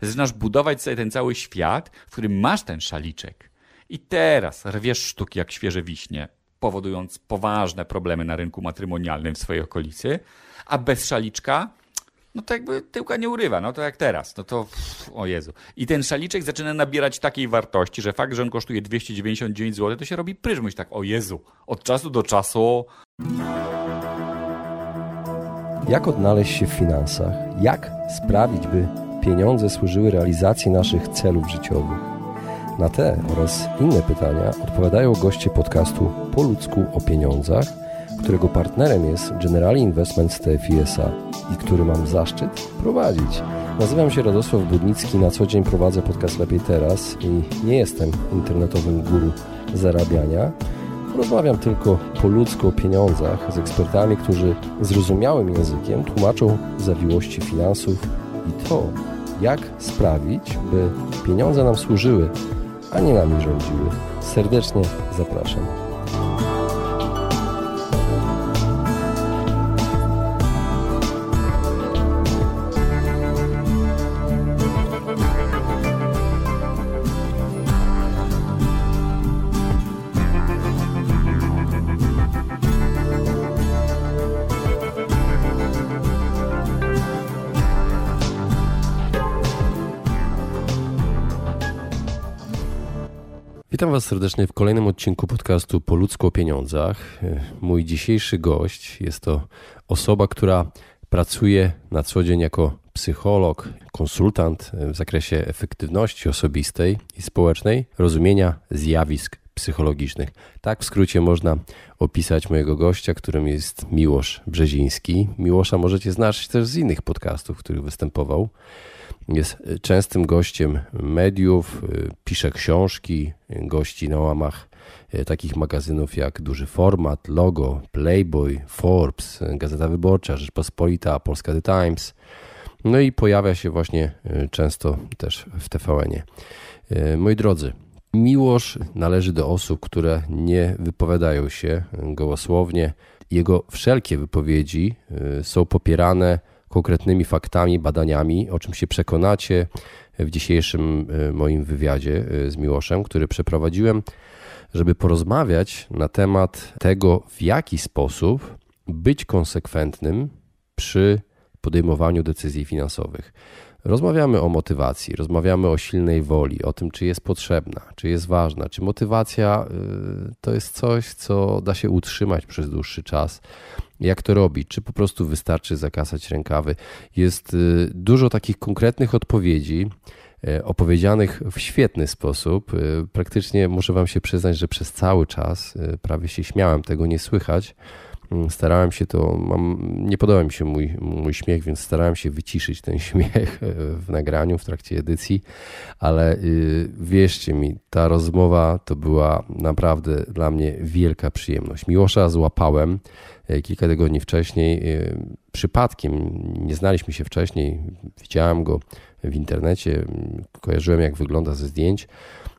zaczynasz budować sobie ten cały świat, w którym masz ten szaliczek. I teraz rwiesz sztuki jak świeże wiśnie, powodując poważne problemy na rynku matrymonialnym w swojej okolicy, a bez szaliczka no to jakby tyłka nie urywa, no to jak teraz, no to o Jezu. I ten szaliczek zaczyna nabierać takiej wartości, że fakt, że on kosztuje 299 zł, to się robi pryżmuś tak, o Jezu, od czasu do czasu. Jak odnaleźć się w finansach? Jak sprawić, by pieniądze służyły realizacji naszych celów życiowych? Na te oraz inne pytania odpowiadają goście podcastu Po ludzku o pieniądzach – którego partnerem jest Generali Investments TFISA i który mam zaszczyt prowadzić. Nazywam się Radosław Budnicki, na co dzień prowadzę podcast Lepiej Teraz i nie jestem internetowym guru zarabiania. Rozmawiam tylko po ludzku o pieniądzach z ekspertami, którzy zrozumiałym językiem tłumaczą zawiłości finansów i to, jak sprawić, by pieniądze nam służyły, a nie nami rządziły. Serdecznie zapraszam. Witam Was serdecznie w kolejnym odcinku podcastu Po ludzku o pieniądzach. Mój dzisiejszy gość jest to osoba, która pracuje na co dzień jako psycholog, konsultant w zakresie efektywności osobistej i społecznej, rozumienia zjawisk psychologicznych. Tak w skrócie można opisać mojego gościa, którym jest Miłosz Brzeziński. Miłosza możecie znać też z innych podcastów, w których występował. Jest częstym gościem mediów, pisze książki, gości na łamach e, takich magazynów jak Duży Format, Logo, Playboy, Forbes, Gazeta Wyborcza, Rzeczpospolita, Polska The Times. No i pojawia się właśnie e, często też w TVN-ie. Moi drodzy, Miłosz należy do osób, które nie wypowiadają się gołosłownie. Jego wszelkie wypowiedzi są popierane konkretnymi faktami, badaniami, o czym się przekonacie w dzisiejszym e, moim wywiadzie e, z Miłoszem, który przeprowadziłem, żeby porozmawiać na temat tego, w jaki sposób być konsekwentnym przy podejmowaniu decyzji finansowych. Rozmawiamy o motywacji, rozmawiamy o silnej woli, o tym, czy jest potrzebna, czy jest ważna, czy motywacja y, to jest coś, co da się utrzymać przez dłuższy czas. Jak to robić? Czy po prostu wystarczy zakasać rękawy? Jest y, dużo takich konkretnych odpowiedzi, y, opowiedzianych w świetny sposób. Praktycznie muszę Wam się przyznać, że przez cały czas prawie się śmiałem, tego nie słychać Mm, starałem się to, mam, nie podoba mi się mój, mój śmiech, więc starałem się wyciszyć ten śmiech w nagraniu, w trakcie edycji, ale y, wierzcie mi, ta rozmowa to była naprawdę dla mnie wielka przyjemność. Miłosza złapałem kilka tygodni wcześniej, e, przypadkiem, nie znaliśmy się wcześniej, widziałem go w internecie, kojarzyłem jak wygląda ze zdjęć,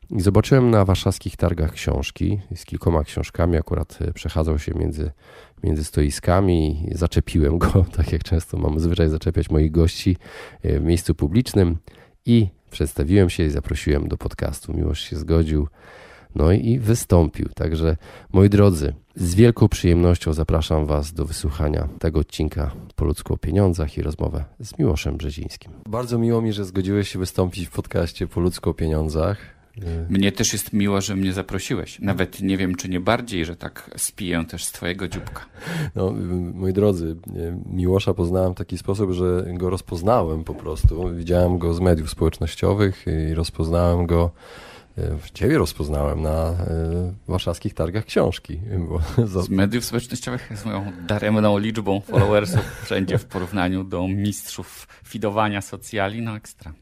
i zobaczyłem na warszawskich targach książki z kilkoma książkami. Akurat przechadzał się między między stoiskami. Zaczepiłem go, tak jak często mam zwyczaj zaczepiać moich gości e, w miejscu publicznym i przedstawiłem się i zaprosiłem do podcastu. Miłość się zgodził. No i wystąpił. Także moi drodzy, z wielką przyjemnością zapraszam Was do wysłuchania tego odcinka po ludzku o pieniądzach i rozmowę z Miłoszem Brzezińskim. Bardzo miło mi, że zgodziłeś się wystąpić w podcaście po ludzku o pieniądzach. Mnie też jest miło, że mnie zaprosiłeś. Nawet nie wiem, czy nie bardziej, że tak spiję też z twojego dzióbka. No, moi drodzy, Miłosza poznałem w taki sposób, że go rozpoznałem po prostu. Widziałem go z mediów społecznościowych i rozpoznałem go ciebie rozpoznałem na e, warszawskich targach książki. Z mediów społecznościowych z moją daremną liczbą followersów wszędzie w porównaniu do mistrzów fidowania socjali, no ekstra.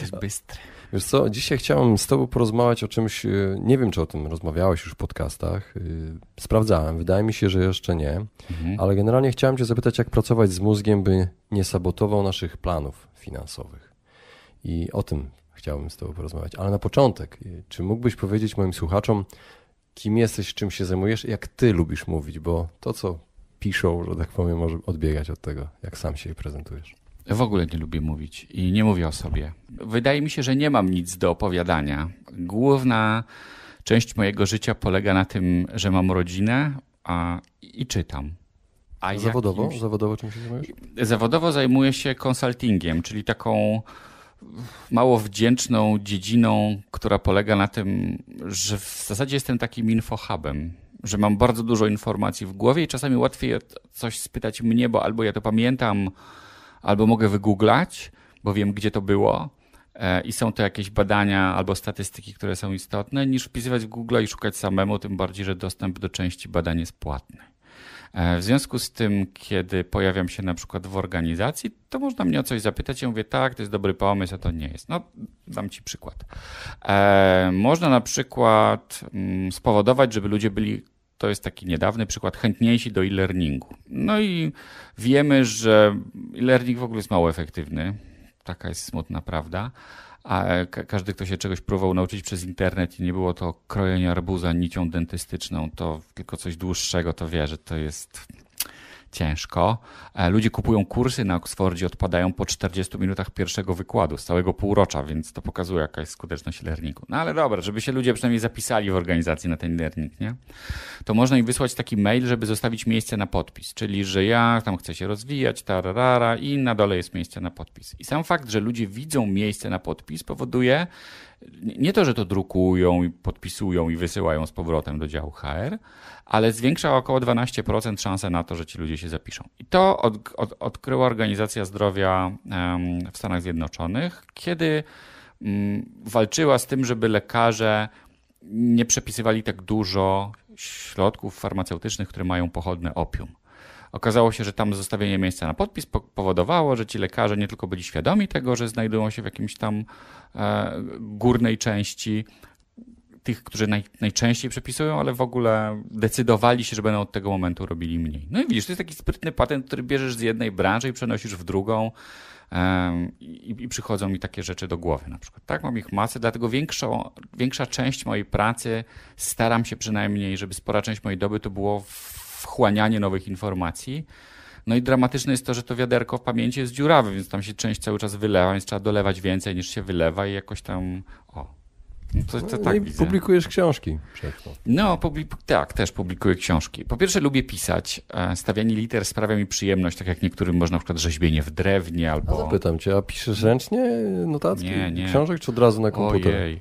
Jesteś bystry. Wiesz co, dzisiaj chciałem z tobą porozmawiać o czymś, y, nie wiem czy o tym rozmawiałeś już w podcastach, y, sprawdzałem, wydaje mi się, że jeszcze nie, mhm. ale generalnie chciałem cię zapytać, jak pracować z mózgiem, by nie sabotował naszych planów finansowych. I o tym chciałbym z tobą porozmawiać. Ale na początek, y, czy mógłbyś powiedzieć moim słuchaczom, kim jesteś, czym się zajmujesz, jak ty lubisz mówić, bo to, co piszą, że tak powiem, może odbiegać od tego, jak sam się prezentujesz. W ogóle nie lubię mówić i nie mówię o sobie. Wydaje mi się, że nie mam nic do opowiadania. Główna część mojego życia polega na tym, że mam rodzinę a, i czytam. A zawodowo? Jakimś... Zawodowo czym się zajmujesz? Zawodowo zajmuję się konsultingiem, czyli taką mało wdzięczną dziedziną, która polega na tym, że w zasadzie jestem takim infohubem, że mam bardzo dużo informacji w głowie i czasami łatwiej coś spytać mnie, bo albo ja to pamiętam, albo mogę wygooglać, bo wiem, gdzie to było e, i są to jakieś badania albo statystyki, które są istotne, niż wpisywać w Google i szukać samemu, tym bardziej, że dostęp do części badań jest płatny. E, w związku z tym, kiedy pojawiam się na przykład w organizacji, to można mnie o coś zapytać. Ja mówię, tak, to jest dobry pomysł, a to nie jest. No, dam ci przykład. E, można na przykład mm, spowodować, żeby ludzie byli to jest taki niedawny przykład, chętniejsi do e-learningu. No i wiemy, że e-learning w ogóle jest mało efektywny. Taka jest smutna prawda a każdy, kto się czegoś próbował nauczyć przez internet i nie było to krojenie arbuza nicią dentystyczną, to tylko coś dłuższego, to wie, że to jest ciężko. E, ludzie kupują kursy na Oxfordzie, odpadają po 40 minutach pierwszego wykładu z całego półrocza, więc to pokazuje, jaka jest skuteczność learningu. No ale dobra, żeby się ludzie przynajmniej zapisali w organizacji na ten learning, nie? To można im wysłać taki mail, żeby zostawić miejsce na podpis, czyli że ja tam chcę się rozwijać, tararara i na dole jest miejsce na podpis. I sam fakt, że ludzie widzą miejsce na podpis powoduje, nie to, że to drukują i podpisują i wysyłają z powrotem do działu HR, ale zwiększa około 12% szansę na to, że ci ludzie się zapiszą. I to od, od, odkryła Organizacja Zdrowia w Stanach Zjednoczonych, kiedy mm, walczyła z tym, żeby lekarze nie przepisywali tak dużo środków farmaceutycznych, które mają pochodne opium. Okazało się, że tam zostawienie miejsca na podpis powodowało, że ci lekarze nie tylko byli świadomi tego, że znajdują się w jakimś tam e, górnej części tych, którzy naj, najczęściej przepisują, ale w ogóle decydowali się, że będą od tego momentu robili mniej. No i widzisz, to jest taki sprytny patent, który bierzesz z jednej branży i przenosisz w drugą. I, I, przychodzą mi takie rzeczy do głowy na przykład. Tak, mam ich masę, dlatego większą, większa część mojej pracy staram się przynajmniej, żeby spora część mojej doby to było wchłanianie nowych informacji. No i dramatyczne jest to, że to wiaderko w pamięci jest dziurawe, więc tam się część cały czas wylewa, więc trzeba dolewać więcej niż się wylewa i jakoś tam. O. No to, to no tak i publikujesz książki. No, publik tak, też publikuję książki. Po pierwsze lubię pisać. E, stawianie liter sprawia mi przyjemność, tak jak niektórym można na przykład rzeźbienie w drewnie albo... A zapytam cię, a piszesz ręcznie notatki nie, nie. książek, czy od razu na komputer? Ojej.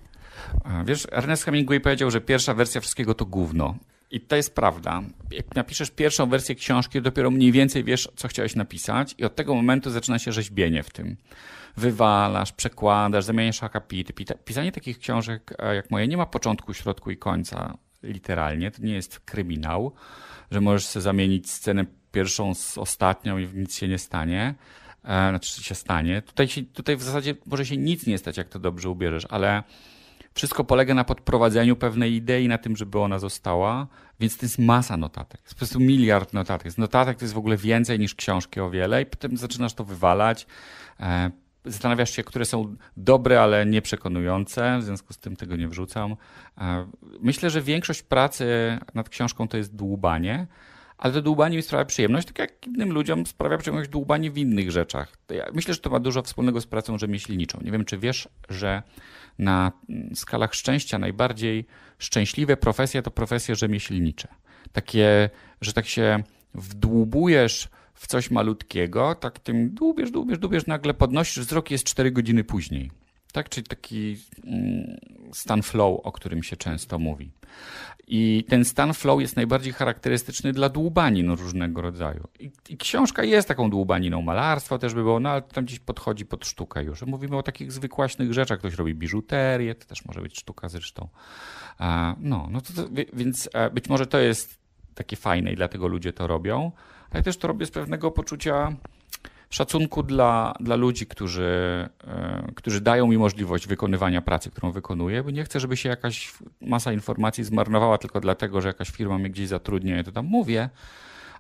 Wiesz, Ernest Hemingway powiedział, że pierwsza wersja wszystkiego to gówno. I to jest prawda. Jak napiszesz pierwszą wersję książki, dopiero mniej więcej wiesz, co chciałeś napisać, i od tego momentu zaczyna się rzeźbienie w tym. Wywalasz, przekładasz, zamieniasz akapity. Pisanie takich książek e, jak moje nie ma początku, środku i końca, literalnie. To nie jest kryminał, że możesz sobie zamienić scenę pierwszą z ostatnią i nic się nie stanie. E, znaczy się stanie. Tutaj, się, tutaj w zasadzie może się nic nie stać, jak to dobrze ubierzesz, ale wszystko polega na podprowadzeniu pewnej idei, na tym, żeby ona została, więc to jest masa notatek. Jest po prostu miliard notatek. Z notatek to jest w ogóle więcej niż książki o wiele i potem zaczynasz to wywalać. E, zastanawiasz się, które są dobre, ale nieprzekonujące, w związku z tym tego nie wrzucam. E, myślę, że większość pracy nad książką to jest dłubanie, ale to dłubanie mi sprawia przyjemność, tak jak innym ludziom sprawia przyjemność dłubanie w innych rzeczach. Ja myślę, że to ma dużo wspólnego z pracą rzemieślniczą. Nie wiem, czy wiesz, że na skalach szczęścia najbardziej szczęśliwe profesje to profesje rzemieślnicze. Takie, że tak się wdłubujesz w coś malutkiego, tak tym dłubiesz, dłubiesz, dłubiesz, nagle podnosisz wzrok jest 4 godziny później. Tak, czyli taki mm, stan flow, o którym się często mówi. I ten stan flow jest najbardziej charakterystyczny dla dłubanin różnego rodzaju. I, I, książka jest taką dłubaniną, malarstwo też by było, no ale tam gdzieś podchodzi pod sztukę już. Mówimy o takich zwykłaśnych rzeczach. Ktoś robi biżuterię, to też może być sztuka zresztą. No, no to, to, więc e, być może to jest takie fajne i dlatego ludzie to robią, ale też to robię z pewnego poczucia szacunku dla, dla ludzi, którzy, e, którzy dają mi możliwość wykonywania pracy, którą wykonuję, bo nie chcę, żeby się jakaś masa informacji zmarnowała tylko dlatego, że jakaś firma mnie gdzieś zatrudnia, ja to tam mówię,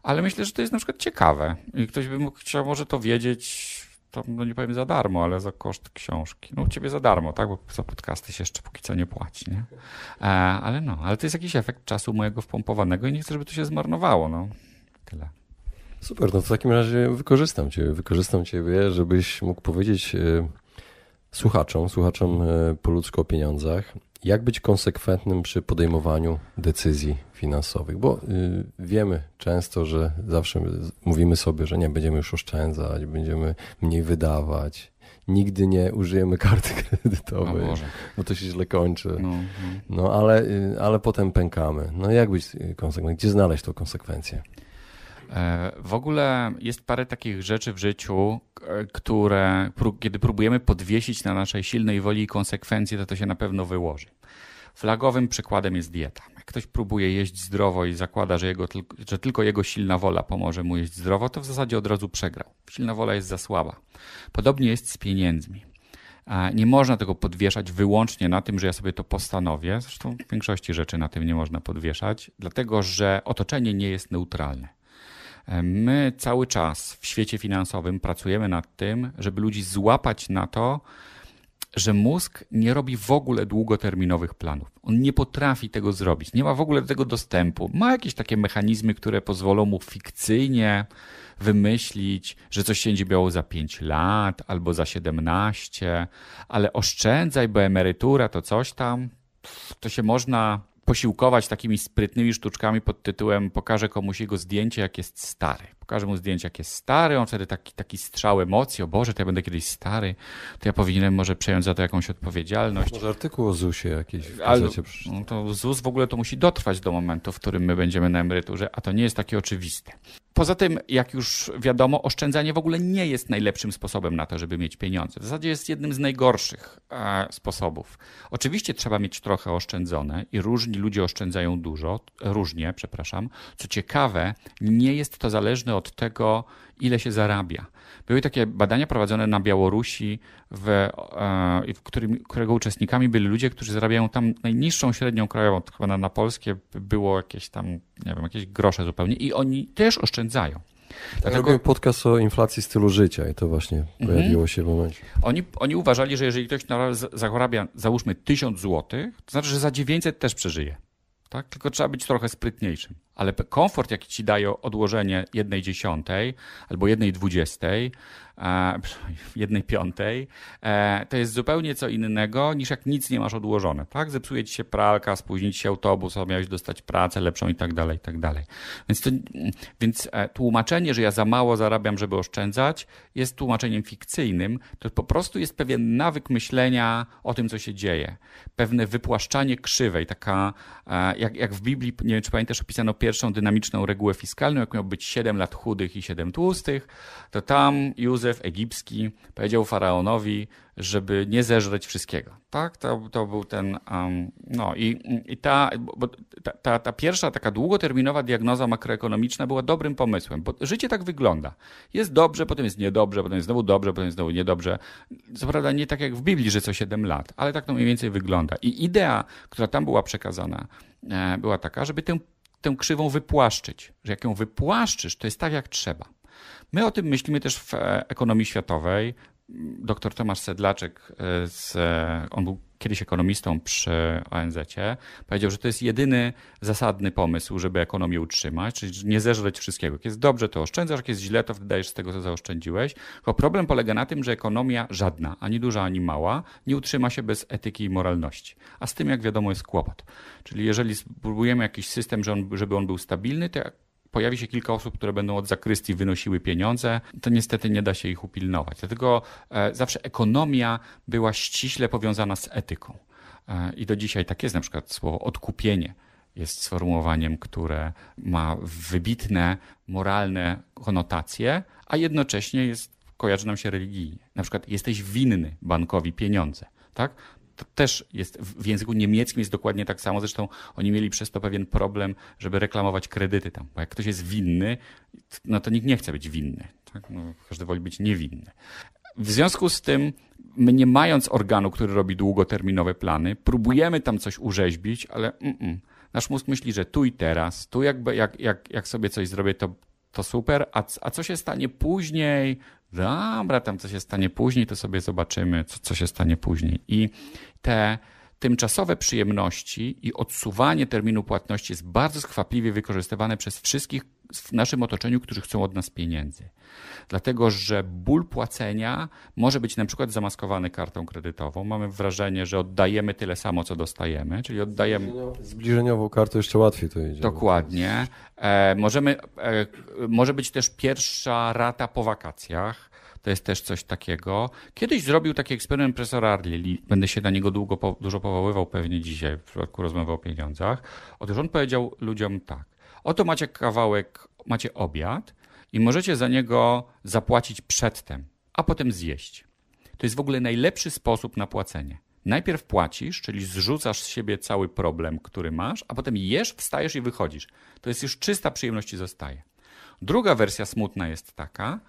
ale myślę, że to jest na przykład ciekawe i ktoś by mógł, chciał może to wiedzieć, to no nie powiem za darmo, ale za koszt książki. No u ciebie za darmo, tak, bo za podcasty się jeszcze póki co nie płaci, nie? E, ale no, ale to jest jakiś efekt czasu mojego wpompowanego i nie chcę, żeby to się zmarnowało, no. Tyle. Super, no w takim razie wykorzystam Cię, wykorzystam Ciebie, żebyś mógł powiedzieć e, słuchaczom, słuchaczom e, po ludzku o pieniądzach, jak być konsekwentnym przy podejmowaniu decyzji finansowych, bo y, wiemy często, że zawsze mówimy sobie, że nie będziemy już oszczędzać, będziemy mniej wydawać. Nigdy nie użyjemy karty kredytowej, bo to się źle kończy. No, no. no ale, ale potem pękamy. No jak być konsekwentnym? Gdzie znaleźć tą konsekwencję? E, w ogóle jest parę takich rzeczy w życiu, które kiedy próbujemy podwiesić na naszej silnej woli i konsekwencji, to to się na pewno wyłoży. Flagowym przykładem jest dieta. Jak ktoś próbuje jeść zdrowo i zakłada, że, jego, że tylko jego silna wola pomoże mu jeść zdrowo, to w zasadzie od razu przegrał. Silna wola jest za słaba. Podobnie jest z pieniędzmi. Nie można tego podwieszać wyłącznie na tym, że ja sobie to postanowię. Zresztą w większości rzeczy na tym nie można podwieszać, dlatego że otoczenie nie jest neutralne. My cały czas w świecie finansowym pracujemy nad tym, żeby ludzi złapać na to, że mózg nie robi w ogóle długoterminowych planów. On nie potrafi tego zrobić, nie ma w ogóle do tego dostępu. Ma jakieś takie mechanizmy, które pozwolą mu fikcyjnie wymyślić, że coś się będzie za 5 lat albo za 17, ale oszczędzaj, bo emerytura to coś tam. To się można posiłkować takimi sprytnymi sztuczkami pod tytułem pokażę komuś jego zdjęcie, jak jest stary. Pokażę mu zdjęcie, jak jest stary, on wtedy taki, taki strzał emocji, o Boże, to ja będę kiedyś stary, to ja powinienem może przejąć za to jakąś odpowiedzialność. Może artykuł o ZUS-ie jakiś w Ale, no to ZUS w ogóle to musi dotrwać do momentu, w którym my będziemy na emeryturze, a to nie jest takie oczywiste. Poza tym, jak już wiadomo, oszczędzanie w ogóle nie jest najlepszym sposobem na to, żeby mieć pieniądze. W zasadzie jest jednym z najgorszych e, sposobów. Oczywiście trzeba mieć trochę oszczędzone i różni ludzie oszczędzają dużo, różnie, przepraszam. Co ciekawe, nie jest to zależne od tego, ile się zarabia. Były takie badania prowadzone na Białorusi, w, e, którym, którego uczestnikami byli ludzie, którzy zarabiają tam najniższą średnią krajową, chyba na, na polskie było jakieś tam, nie wiem, jakieś grosze zupełnie i oni też oszczędzają. Dlatego... Ja podcast o inflacji stylu życia i to właśnie mhm. pojawiło się w momencie. Oni, oni uważali, że jeżeli ktoś zarabia załóżmy 1000 zł, to znaczy, że za 900 też przeżyje. Tak? Tylko trzeba być trochę sprytniejszym. Ale komfort, jaki ci daje odłożenie jednej dziesiątej albo jednej dwudziestej, jednej piątej, e, to jest zupełnie co innego niż jak nic nie masz odłożone. Tak? Zepsuje ci się pralka, spóźni ci się autobus, a miałeś dostać pracę lepszą i tak dalej, i tak dalej. Więc, to, więc e, tłumaczenie, że ja za mało zarabiam, żeby oszczędzać, jest tłumaczeniem fikcyjnym. To po prostu jest pewien nawyk myślenia o tym, co się dzieje. Pewne wypłaszczanie krzywej, taka e, jak, jak w Biblii, nie wiem czy pamiętasz, opisano pierwszą dynamiczną regułę fiskalną, jak miał być 7 lat chudych i 7 tłustych, to tam Józef egipski powiedział faraonowi, żeby nie zeżreć wszystkiego. Tak, to, to był ten. Um, no i, i ta, ta, ta, ta, pierwsza taka długoterminowa diagnoza makroekonomiczna była dobrym pomysłem, bo życie tak wygląda. Jest dobrze, potem jest niedobrze, potem jest znowu dobrze, potem jest znowu niedobrze. Co prawda nie tak jak w Biblii, że co 7 lat, ale tak to mniej więcej wygląda. I idea, która tam była przekazana, e, była taka, żeby tę, tę krzywą wypłaszczyć. Że jak ją wypłaszczysz, to jest tak jak trzeba. My o tym myślimy też w e, ekonomii światowej. Dr Tomasz Sedlaczek, e, z, on był kiedyś ekonomistą przy ONZ-cie, powiedział, że to jest jedyny zasadny pomysł, żeby ekonomię utrzymać, czyli nie zeżreć wszystkiego. Jak jest dobrze, to oszczędzasz, jak jest źle, to wydajesz z tego, co zaoszczędziłeś. Tylko problem polega na tym, że ekonomia żadna, ani duża, ani mała, nie utrzyma się bez etyki i moralności. A z tym, jak wiadomo, jest kłopot. Czyli jeżeli spróbujemy jakiś system, żeby on był stabilny, to pojawi się kilka osób, które będą od zakrystii wynosiły pieniądze, to niestety nie da się ich upilnować. Dlatego e, zawsze ekonomia była ściśle powiązana z etyką. E, I do dzisiaj tak jest, na przykład słowo odkupienie jest sformułowaniem, które ma wybitne moralne konotacje, a jednocześnie jest, kojarzy nam się religijnie. Na przykład jesteś winny bankowi pieniądze. Tak? To też jest w języku niemieckim jest dokładnie tak samo. Zresztą oni mieli przez to pewien problem, żeby reklamować kredyty tam. Bo jak ktoś jest winny, no to nikt nie chce być winny. Tak? No, każdy woli być niewinny. W związku z tym, my nie mając organu, który robi długoterminowe plany, próbujemy tam coś urzeźbić, ale mm -mm. nasz mózg myśli, że tu i teraz, tu jakby, jak, jak, jak sobie coś zrobię, to, to super, a, a co się stanie później, dobra, tam co się stanie później, to sobie zobaczymy, co, co się stanie później. I te, tymczasowe przyjemności i odsuwanie terminu płatności jest bardzo skwapliwie wykorzystywane przez wszystkich w naszym otoczeniu, którzy chcą od nas pieniędzy. Dlatego, że ból płacenia może być na przykład zamaskowany kartą kredytową. Mamy wrażenie, że oddajemy tyle samo, co dostajemy, czyli oddajemy. Zbliżeniową kartą jeszcze łatwiej to idzie. Dokładnie. E, możemy, e, może być też pierwsza rata po wakacjach. To jest też coś takiego. Kiedyś zrobił taki eksperyment profesor Arli. Będę się na niego długo, dużo powoływał pewnie dzisiaj w przypadku rozmowy o pieniądzach. Otóż on powiedział ludziom tak. Oto macie kawałek, macie obiad i możecie za niego zapłacić przedtem, a potem zjeść. To jest w ogóle najlepszy sposób na płacenie. Najpierw płacisz, czyli zrzucasz z siebie cały problem, który masz, a potem jesz, wstajesz i wychodzisz. To jest już czysta przyjemność i zostaje. Druga wersja smutna jest taka,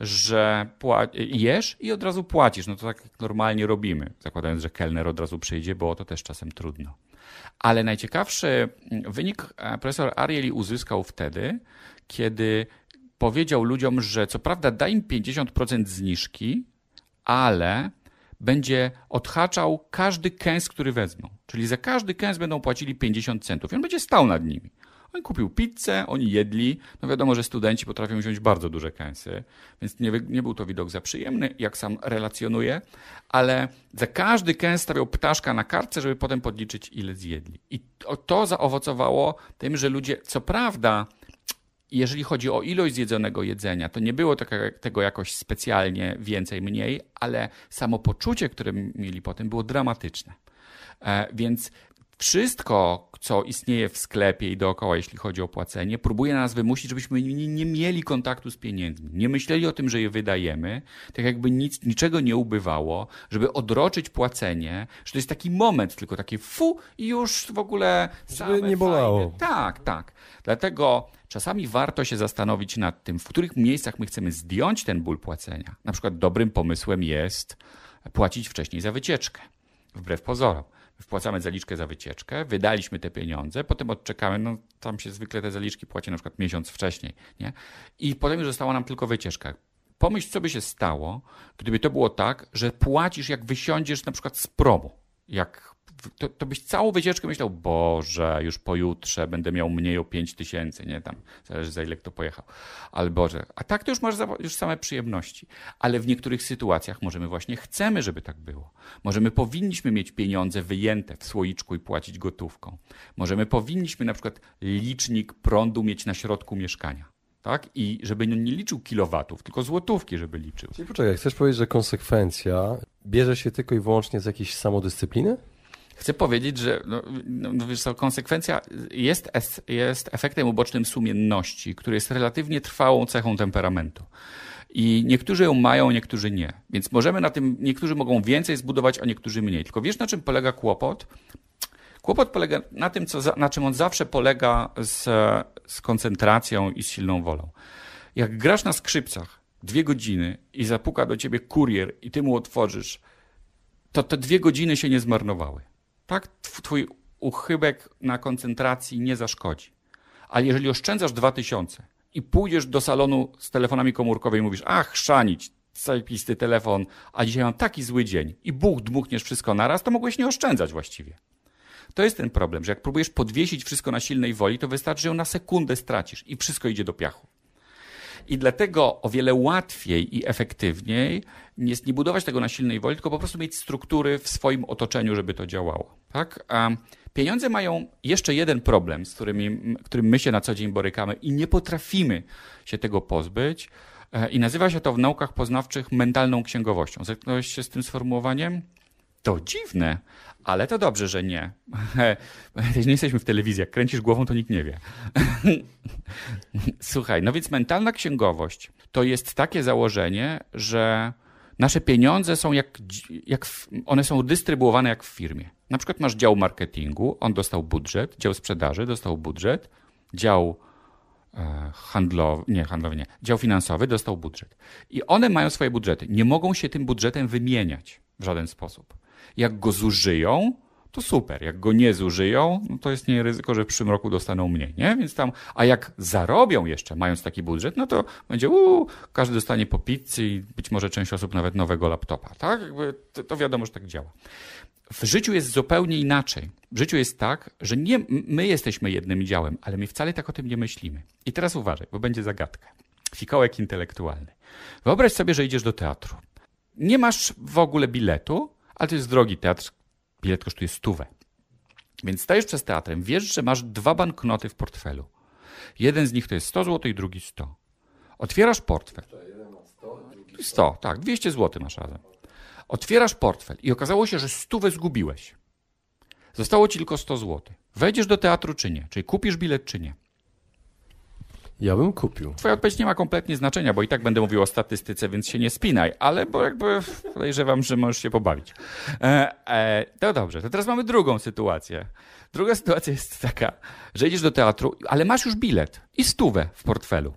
że jesz i od razu płacisz. No to tak jak normalnie robimy, zakładając, że kelner od razu przyjdzie, bo to też czasem trudno. Ale najciekawszy wynik e, profesor Arieli uzyskał wtedy, kiedy powiedział ludziom, że co prawda da im 50% zniżki, ale będzie odhaczał każdy kęs, który wezmą. Czyli za każdy kęs będą płacili 50 centów i on będzie stał nad nimi. On kupił pizzę, oni jedli. No wiadomo, że studenci potrafią wziąć bardzo duże kęsy, więc nie, nie był to widok za przyjemny, jak sam relacjonuje, ale za każdy kęs stawiał ptaszka na kartce, żeby potem podliczyć, ile zjedli. I to, to zaowocowało tym, że ludzie, co prawda, jeżeli chodzi o ilość zjedzonego jedzenia, to nie było tego jakoś specjalnie więcej, mniej, ale samopoczucie, które mieli potem, było dramatyczne. E, więc wszystko, co istnieje w sklepie i dookoła, jeśli chodzi o płacenie, próbuje nas wymusić, żebyśmy nie, nie, mieli kontaktu z pieniędzmi. Nie myśleli o tym, że je wydajemy, tak jakby nic, niczego nie ubywało, żeby odroczyć płacenie, że to jest taki moment, tylko takie fu i już w ogóle żeby nie bolało. Fajne. Tak, tak. Dlatego czasami warto się zastanowić nad tym, w których miejscach my chcemy zdjąć ten ból płacenia. Na przykład dobrym pomysłem jest płacić wcześniej za wycieczkę, wbrew pozorom wpłacamy zaliczkę za wycieczkę, wydaliśmy te pieniądze, potem odczekamy, no tam się zwykle te zaliczki płaci na przykład miesiąc wcześniej, nie? I potem już została nam tylko wycieczka. Pomyśl, co by się stało, gdyby to było tak, że płacisz, jak wysiądziesz na przykład z promu, jak to, to byś całą wycieczkę myślał, Boże, już pojutrze będę miał mniej o 5 tysięcy, nie tam, zależy za ile kto pojechał. Ale Boże, a tak to już masz już same przyjemności. Ale w niektórych sytuacjach możemy właśnie chcemy, żeby tak było. Możemy powinniśmy mieć pieniądze wyjęte w słoiczku i płacić gotówką. Możemy powinniśmy na przykład licznik prądu mieć na środku mieszkania. Tak? I żeby nie liczył kilowatów, tylko złotówki, żeby liczył. Czyli poczekaj, chcesz powiedzieć, że konsekwencja bierze się tylko i wyłącznie z jakiejś samodyscypliny? Chcę powiedzieć, że no, no, wiesz co, konsekwencja jest, jest efektem ubocznym sumienności, który jest relatywnie trwałą cechą temperamentu. I niektórzy ją mają, niektórzy nie. Więc możemy na tym, niektórzy mogą więcej zbudować, a niektórzy mniej. Tylko wiesz, na czym polega kłopot? Kłopot polega na tym, co, na czym on zawsze polega z, z koncentracją i z silną wolą. Jak grasz na skrzypcach dwie godziny i zapuka do ciebie kurier i ty mu otworzysz, to te dwie godziny się nie zmarnowały tak twój uchybek na koncentracji nie zaszkodzi. Ale jeżeli oszczędzasz 2000 i pójdziesz do salonu z telefonami komórkowymi i mówisz, ach, szanić, zajpisty telefon, a dzisiaj mam taki zły dzień i buch, dmuchniesz wszystko naraz, to mogłeś nie oszczędzać właściwie. To jest ten problem, że jak próbujesz podwiesić wszystko na silnej woli, to wystarczy, że ją na sekundę stracisz i wszystko idzie do piachu. I dlatego o wiele łatwiej i efektywniej jest nie budować tego na silnej woli, tylko po prostu mieć struktury w swoim otoczeniu, żeby to działało. Tak? A pieniądze mają jeszcze jeden problem, z którym, którym my się na co dzień borykamy i nie potrafimy się tego pozbyć. E, I nazywa się to w naukach poznawczych mentalną księgowością. Zetknąłeś się z tym sformułowaniem? To dziwne, ale to dobrze, że nie. Nie jesteśmy w telewizji. Jak kręcisz głową, to nikt nie wie. Słuchaj, no więc mentalna księgowość to jest takie założenie, że nasze pieniądze są jak, jak one są dystrybuowane jak w firmie. Na przykład masz dział marketingu, on dostał budżet, dział sprzedaży dostał budżet, dział e, handlowy, nie handlowy, nie, dział finansowy dostał budżet. I one mają swoje budżety. Nie mogą się tym budżetem wymieniać w żaden sposób. Jak go zużyją, to super. Jak go nie zużyją, no to jest nie ryzyko, że w przyszłym roku dostaną mniej, nie? Więc tam, a jak zarobią jeszcze, mając taki budżet, no to będzie, uuu, każdy dostanie po pizzy i być może część osób nawet nowego laptopa, tak? Jakby to, to wiadomo, że tak działa. w życiu jest zupełnie inaczej. W życiu jest tak, że nie my jesteśmy jednym działem, ale my wcale tak o tym nie myślimy. I teraz uważaj, bo będzie zagadka. Fikołek intelektualny. Wyobraź sobie, że idziesz do teatru. Nie masz w ogóle biletu, ale to jest drogi teatr. Bilet kosztuje stówę. Więc stajesz przez teatrem, wiesz, że masz dwa banknoty w portfelu. Jeden z nich to jest 100 zł i drugi 100. Otwierasz portfel. 100, tak, 200 zł masz razem. Otwierasz portfel i okazało się, że stówę zgubiłeś. Zostało ci tylko 100 zł. Wejdziesz do teatru czy nie? Czyli kupisz bilet czy nie? Ja bym kupił. Twoja odpowiedź nie ma kompletnie znaczenia, bo i tak będę mówił o statystyce, więc się nie spinaj, ale bo jakby podejrzewam, że możesz się pobawić. E, e, to dobrze, to teraz mamy drugą sytuację. Druga sytuacja jest taka, że idziesz do teatru, ale masz już bilet i stówę w portfelu.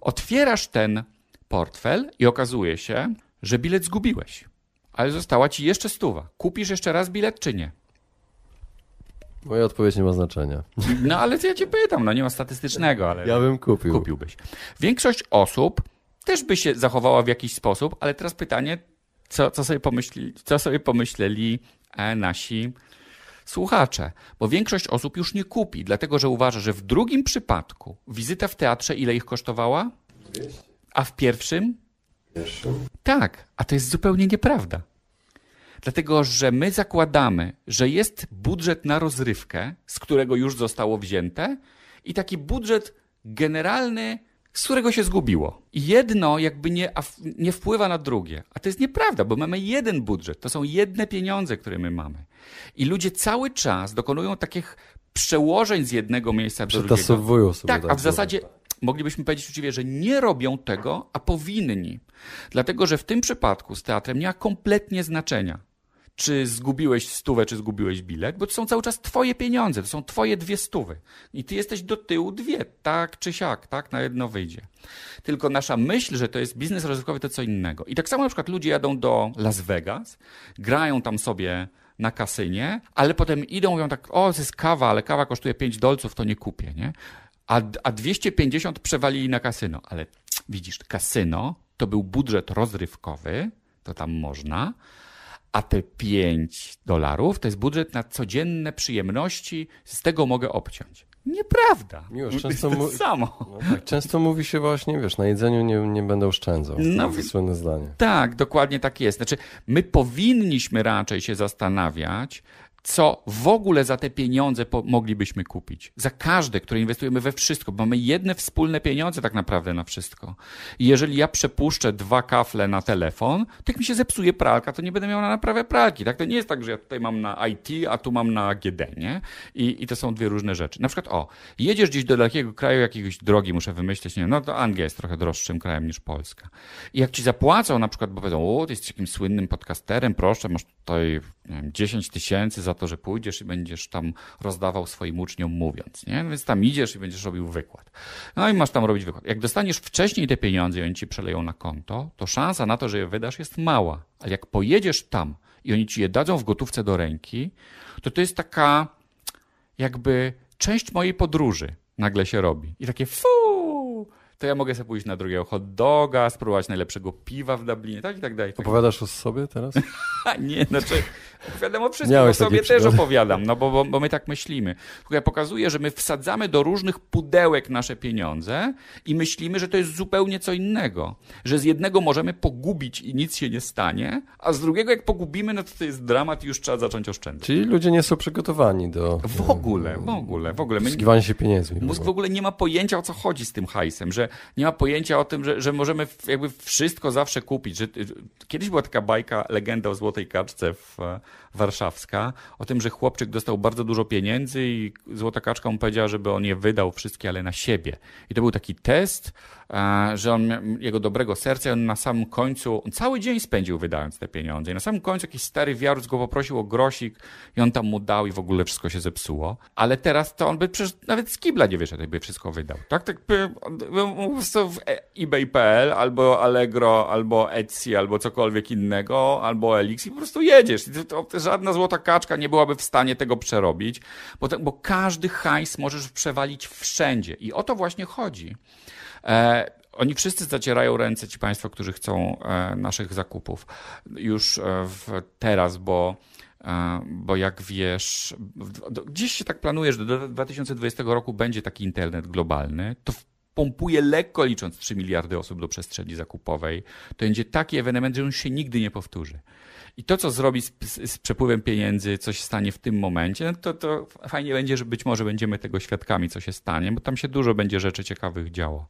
Otwierasz ten portfel i okazuje się, że bilet zgubiłeś, ale została ci jeszcze stuwa. Kupisz jeszcze raz bilet czy nie? Moja odpowiedź nie ma znaczenia. No ale ja cię pytam, no nie ma statystycznego, ale... Ja bym kupił. Kupiłbyś. Większość osób też by się zachowała w jakiś sposób, ale teraz pytanie, co, co, sobie, pomyśli, co sobie pomyśleli e, nasi słuchacze. Bo większość osób już nie kupi, dlatego że uważa, że w drugim przypadku wizyta w teatrze ile ich kosztowała? 200. A w pierwszym? Pierwszym? Tak, a to jest zupełnie nieprawda. Dlatego, że my zakładamy, że jest budżet na rozrywkę, z którego już zostało wzięte, i taki budżet generalny, z którego się zgubiło. I jedno jakby nie, nie wpływa na drugie. A to jest nieprawda, bo mamy jeden budżet. To są jedne pieniądze, które my mamy. I ludzie cały czas dokonują takich przełożeń z jednego miejsca do drugiego. sobie tak, a w zasadzie moglibyśmy powiedzieć uczciwie, że nie robią tego, a powinni. Dlatego, że w tym przypadku z teatrem nie ma kompletnie znaczenia czy zgubiłeś stówę, czy zgubiłeś bilet, bo to są cały czas twoje pieniądze, to są twoje dwie stówy. I ty jesteś do tyłu dwie, tak czy siak, tak, na jedno wyjdzie. Tylko nasza myśl, że to jest biznes rozrywkowy, to co innego. I tak samo na przykład ludzie jadą do Las Vegas, grają tam sobie na kasynie, ale potem idą mówią tak, o, to jest kawa, ale kawa kosztuje 5 dolców, to nie kupię, nie? A, a 250 przewalili na kasyno. Ale widzisz, kasyno to był budżet rozrywkowy, to tam można, a te 5 dolarów to jest budżet na codzienne przyjemności, z tego mogę obciąć. Nieprawda. Miłość, często, mu... samo. No tak, często mówi się właśnie, wiesz, na jedzeniu nie, nie będę oszczędzał. No, to słynne zdanie. Tak, dokładnie tak jest. Znaczy, my powinniśmy raczej się zastanawiać, co w ogóle za te pieniądze moglibyśmy kupić. Za każde, które inwestujemy we wszystko, bo mamy jedne wspólne pieniądze tak naprawdę na wszystko. I jeżeli ja przepuszczę dwa kafle na telefon, to jak mi się zepsuje pralka, to nie będę miał na naprawę pralki. Tak? To nie jest tak, że ja tutaj mam na IT, a tu mam na AGD, nie? I, I to są dwie różne rzeczy. Na przykład, o, jedziesz gdzieś do takiego kraju, jakiegoś drogi muszę wymyśleć, nie no to Anglia jest trochę droższym krajem niż Polska. I jak ci zapłacą na przykład, bo powiedzą, o, ty jesteś takim słynnym podcasterem, proszę, masz tutaj wiem, 10 tysięcy za to, że pójdziesz i będziesz tam rozdawał swoim uczniom mówiąc, nie? Więc tam idziesz i będziesz robił wykład. No i masz tam robić wykład. Jak dostaniesz wcześniej te pieniądze i oni ci przeleją na konto, to szansa na to, że je wydasz jest mała. Ale jak pojedziesz tam i oni ci je dadzą w gotówce do ręki, to to jest taka jakby część mojej podróży nagle się robi. I takie fu, to ja mogę sobie pójść na drugiego hot doga, spróbować najlepszego piwa w Dublinie, tak i tak dalej. Opowiadasz o sobie teraz? nie, znaczy opowiadam o wszystkim, Miałeś o sobie też opowiadam, no bo, bo, bo my tak myślimy. Tylko ja pokazuję, że my wsadzamy do różnych pudełek nasze pieniądze i myślimy, że to jest zupełnie co innego. Że z jednego możemy pogubić i nic się nie stanie, a z drugiego jak pogubimy, no to to jest dramat i już trzeba zacząć oszczędzać. Czyli ludzie nie są przygotowani do... W ogóle, w ogóle, w ogóle. My... się pieniędzmi. Mózg w ogóle nie ma pojęcia o co chodzi z tym hajsem, że nie ma pojęcia o tym, że, że możemy jakby wszystko zawsze kupić. Że, kiedyś była taka bajka, legenda o złotej kaczce w, warszawska, o tym, że chłopczyk dostał bardzo dużo pieniędzy i złota kaczka mu powiedziała, żeby on je wydał wszystkie, ale na siebie. I to był taki test, że on, jego dobrego serca, on na samym końcu, on cały dzień spędził wydając te pieniądze. I na samym końcu jakiś stary wiarus go poprosił o grosik i on tam mu dał i w ogóle wszystko się zepsuło. Ale teraz to on by przecież nawet z kibla nie wyszedł, jakby wszystko wydał. Tak, tak by, po prostu w eBay.pl albo Allegro, albo Etsy, albo cokolwiek innego, albo Elix i po prostu jedziesz. To, żadna złota kaczka nie byłaby w stanie tego przerobić, bo, bo każdy hajs możesz przewalić wszędzie. I o to właśnie chodzi. E, oni wszyscy zacierają ręce, ci Państwo, którzy chcą e, naszych zakupów już e, w, teraz, bo bo jak wiesz, gdzieś się tak planuje, że do 2020 roku będzie taki internet globalny, to pompuje lekko licząc 3 miliardy osób do przestrzeni zakupowej. To będzie taki ewenement, że on się nigdy nie powtórzy. I to, co zrobi z, z, z przepływem pieniędzy, co się stanie w tym momencie, no to, to fajnie będzie, że być może będziemy tego świadkami, co się stanie, bo tam się dużo będzie rzeczy ciekawych działo.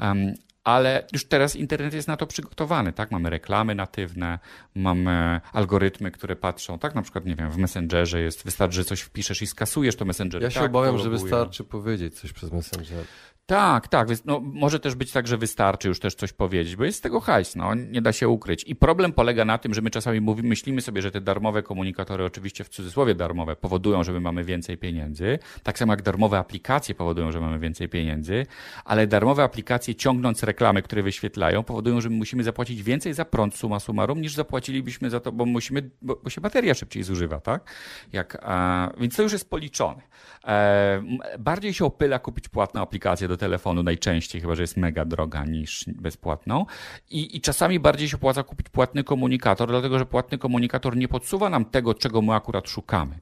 Um, ale już teraz internet jest na to przygotowany, tak? Mamy reklamy natywne, mamy algorytmy, które patrzą, tak? Na przykład, nie wiem, w Messengerze jest, wystarczy, że coś wpiszesz i skasujesz to Messenger. Ja się tak, obawiam, że wystarczy powiedzieć coś przez Messenger. Tak, tak. No, może też być tak, że wystarczy już też coś powiedzieć, bo jest z tego hajs, no, nie da się ukryć. I problem polega na tym, że my czasami mówimy, myślimy sobie, że te darmowe komunikatory, oczywiście w cudzysłowie darmowe, powodują, że my mamy więcej pieniędzy. Tak samo jak darmowe aplikacje powodują, że mamy więcej pieniędzy, ale darmowe aplikacje ciągnąc reklamy, które wyświetlają, powodują, że my musimy zapłacić więcej za prąd suma summarum, niż zapłacilibyśmy za to, bo musimy, bo, bo się bateria szybciej zużywa, tak? Jak, a, więc to już jest policzone. E, bardziej się opyla kupić płatną aplikację do telefonu najczęściej, chyba że jest mega droga niż bezpłatną. I, I czasami bardziej się opłaca kupić płatny komunikator, dlatego że płatny komunikator nie podsuwa nam tego, czego my akurat szukamy.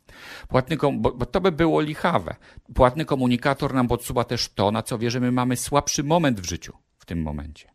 Płatny, bo, bo to by było lichawe. Płatny komunikator nam podsuwa też to, na co wierzymy, mamy słabszy moment w życiu w tym momencie.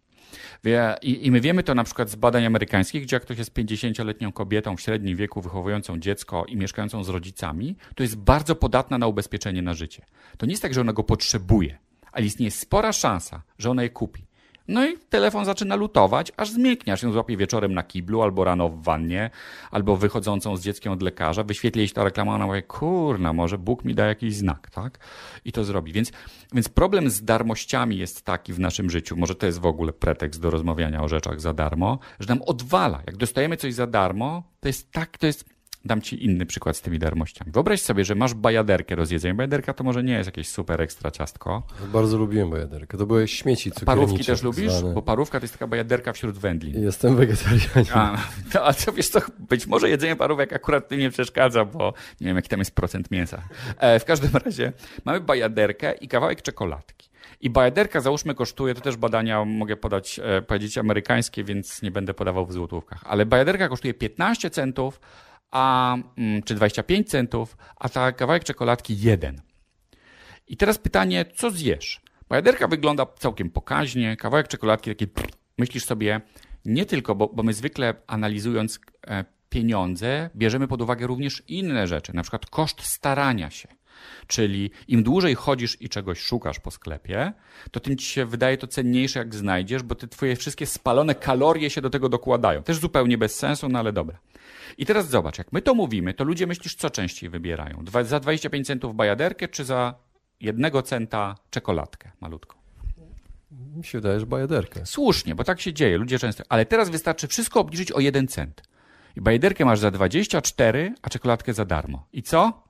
I, my wiemy to na przykład z badań amerykańskich, gdzie jak ktoś jest 50-letnią kobietą w średnim wieku wychowującą dziecko i mieszkającą z rodzicami, to jest bardzo podatna na ubezpieczenie na życie. To nie jest tak, że ona go potrzebuje ale istnieje spora szansa, że ona je kupi. No i telefon zaczyna lutować, aż zmięknie, aż ją złapie wieczorem na kiblu, albo rano w wannie, albo wychodzącą z dzieckiem od lekarza, wyświetli jej ta reklama, ona mówi, kurna, może Bóg mi da jakiś znak, tak? I to zrobi. Więc, więc problem z darmościami jest taki w naszym życiu, może to jest w ogóle pretekst do rozmawiania o rzeczach za darmo, że nam odwala. Jak dostajemy coś za darmo, to jest tak, to jest Dam ci inny przykład z tymi darmościami. Wyobraź sobie, że masz bajaderkę do zjedzenia. Bajaderka to może nie jest jakieś super ekstra ciastko. Bardzo lubiłem bajaderkę. To były śmieci Parówki też lubisz? Bo parówka to jest taka bajaderka wśród wędlin. Jestem wegetarianinem. A, no, a co wiesz co, być może jedzenie parówek akurat tym nie przeszkadza, bo nie wiem jaki tam jest procent mięsa. E, w każdym razie mamy bajaderkę i kawałek czekoladki. I bajaderka, załóżmy, kosztuje, to też badania mogę podać, e, powiedzieć amerykańskie, więc nie będę podawał w złotówkach, ale bajaderka kosztuje 15 centów, a, mm, czy 25 centów, a ta kawałek czekoladki jeden. I teraz pytanie, co zjesz? Bajaderka wygląda całkiem pokaźnie, kawałek czekoladki taki, myślisz sobie, nie tylko, bo, bo my zwykle analizując e, pieniądze, bierzemy pod uwagę również inne rzeczy, na przykład koszt starania się. Czyli im dłużej chodzisz i czegoś szukasz po sklepie, to tym ci się wydaje to cenniejsze, jak znajdziesz, bo te twoje wszystkie spalone kalorie się do tego dokładają. Też zupełnie bez sensu, no ale dobra. I teraz zobacz, jak my to mówimy, to ludzie myślisz, co częściej wybierają? Dwa, za 25 centów bajaderkę, czy za jednego centa czekoladkę malutką? Mi się wydaje, że bajaderkę. Słusznie, bo tak się dzieje, ludzie często. Ale teraz wystarczy wszystko obniżyć o jeden cent. I bajaderkę masz za 24, a czekoladkę za darmo. I co?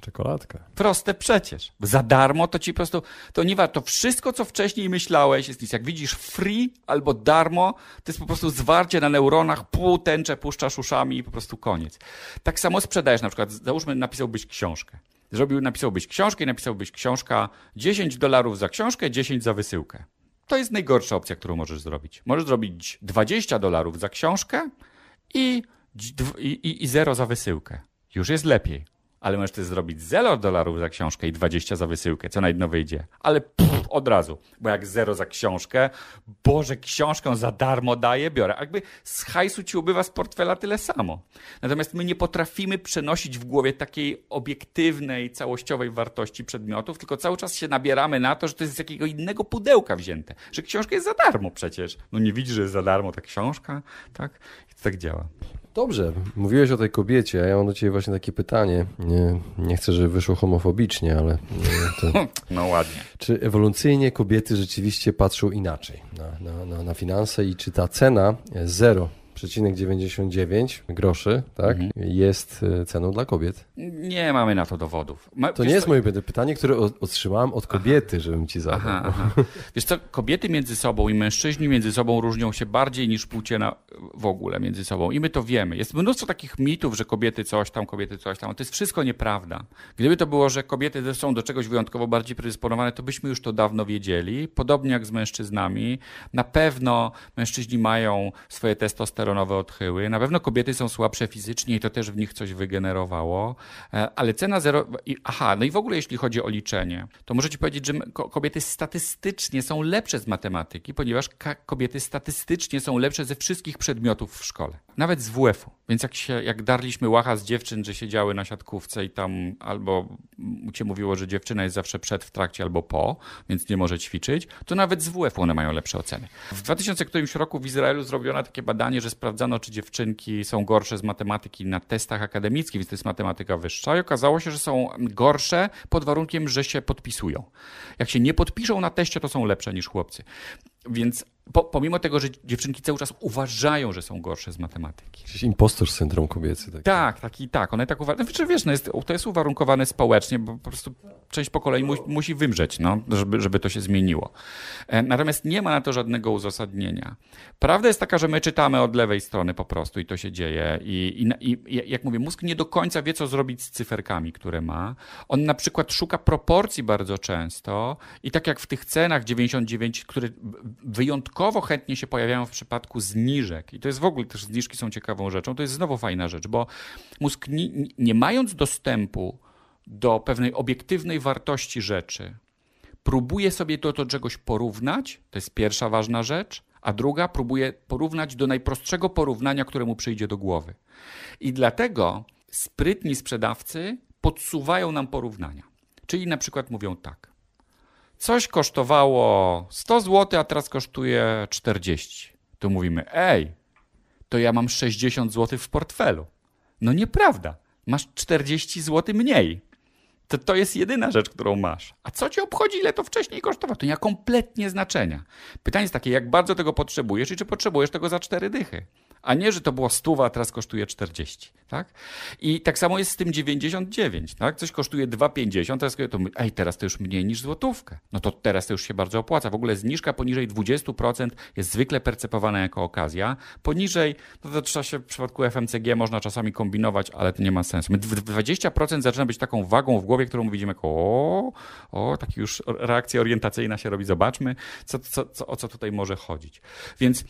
Czekoladkę. Proste przecież. Za darmo to ci po prostu, to nie warto. To wszystko, co wcześniej myślałeś, jest nic. Jak widzisz free albo darmo, to jest po prostu zwarcie na neuronach, pół tęczę puszczasz uszami i po prostu koniec. Tak samo sprzedajesz na przykład, załóżmy, napisałbyś książkę. Zrobił, napisałbyś książkę i napisałbyś książka 10 dolarów za książkę, 10 za wysyłkę. To jest najgorsza opcja, którą możesz zrobić. Możesz zrobić 20 dolarów za książkę i, i, i, 0 za wysyłkę. Już jest lepiej ale możesz też zrobić 0 dolarów za książkę i 20 za wysyłkę, co na jedno wyjdzie. Ale pff, od razu, bo jak 0 za książkę, Boże, książkę za darmo daję, biorę. Jakby z hajsu ci ubywa z portfela tyle samo. Natomiast my nie potrafimy przenosić w głowie takiej obiektywnej, całościowej wartości przedmiotów, tylko cały czas się nabieramy na to, że to jest z jakiego innego pudełka wzięte. Że książka jest za darmo przecież. No nie widzisz, że jest za darmo ta książka, tak? I to tak działa. Dobrze, mówiłeś o tej kobiecie, a ja mam do Ciebie właśnie takie pytanie. Nie, nie chcę, żeby wyszło homofobicznie, ale. To... No ładnie. Czy ewolucyjnie kobiety rzeczywiście patrzą inaczej na, na, na, na finanse i czy ta cena zero 0,99 groszy tak, mhm. jest e, ceną dla kobiet? Nie mamy na to dowodów. Ma, to nie jest co? moje pytanie, które otrzymałem od kobiety, aha. żebym ci zadał. Aha, aha. Wiesz co, kobiety między sobą i mężczyźni między sobą różnią się bardziej niż płcie na, w ogóle między sobą. I my to wiemy. Jest mnóstwo takich mitów, że kobiety coś tam, kobiety coś tam. To jest wszystko nieprawda. Gdyby to było, że kobiety są do czegoś wyjątkowo bardziej predysponowane, to byśmy już to dawno wiedzieli. Podobnie jak z mężczyznami. Na pewno mężczyźni mają swoje testosterony testosteronowe odchyły. Na pewno kobiety są słabsze fizycznie i to też w nich coś wygenerowało. E, ale cena zero... Aha, no i w ogóle jeśli chodzi o liczenie, to możecie powiedzieć, że kobiety statystycznie są lepsze z matematyki, ponieważ kobiety statystycznie są lepsze ze wszystkich przedmiotów w szkole. Nawet z WF-u. Więc jak, się, jak darliśmy łacha z dziewczyn, że siedziały na siatkówce i tam albo cię mówiło, że dziewczyna jest zawsze przed, w trakcie albo po, więc nie może ćwiczyć, to nawet z WF-u one mają lepsze oceny. W 2000 którymś roku w Izraelu zrobiono takie badanie, że sprawdzano, czy dziewczynki są gorsze z matematyki na testach akademickich, więc to jest matematyka wyższa i okazało się, że są gorsze pod warunkiem, że się podpisują. Jak się nie podpiszą na teście, to są lepsze niż chłopcy. Więc po, pomimo tego, że dziewczynki cały czas uważają, że są gorsze z matematyki. Jakiś impostor syndrom kobiecy. Taki. Tak, taki, tak. One tak uważają. Znaczy, wiesz, no jest, to jest uwarunkowane społecznie, bo po prostu część pokoleń mu, musi wymrzeć, no, żeby, żeby to się zmieniło. E, natomiast nie ma na to żadnego uzasadnienia. Prawda jest taka, że my czytamy od lewej strony po prostu i to się dzieje. I, i, i jak mówię, mózg nie do końca wie, co zrobić z cyferkami, które ma. On na przykład szuka proporcji bardzo często i tak jak w tych cenach 99, które wyjątkowo wyjątkowo chętnie się pojawiają w przypadku zniżek. I to jest w ogóle też zniżki są ciekawą rzeczą. To jest znowu fajna rzecz, bo mózg nie, nie mając dostępu do pewnej obiektywnej wartości rzeczy, próbuje sobie to do czegoś porównać. To jest pierwsza ważna rzecz. A druga próbuje porównać do najprostszego porównania, które mu przyjdzie do głowy. I dlatego sprytni sprzedawcy podsuwają nam porównania. Czyli na przykład mówią tak coś kosztowało 100 zł, a teraz kosztuje 40. To mówimy, ej, to ja mam 60 zł w portfelu. No nieprawda, masz 40 zł mniej. To, to jest jedyna rzecz, którą masz. A co ci obchodzi, ile to wcześniej kosztowało? To nie ma kompletnie znaczenia. Pytanie jest takie, jak bardzo tego potrzebujesz i czy potrzebujesz tego za cztery dychy a nie, że to było 100, a teraz kosztuje 40, tak? I tak samo jest z tym 99, tak? Coś kosztuje 2,50, teraz to ej, teraz to już mniej niż złotówkę. No to teraz to już się bardzo opłaca. W ogóle zniżka poniżej 20% jest zwykle percepowana jako okazja. Poniżej, no to trzeba się w przypadku FMCG można czasami kombinować, ale to nie ma sensu. My 20% zaczyna być taką wagą w głowie, którą widzimy jako o, o, taki już reakcja orientacyjna się robi, zobaczmy, co, co, co, o co tutaj może chodzić. Więc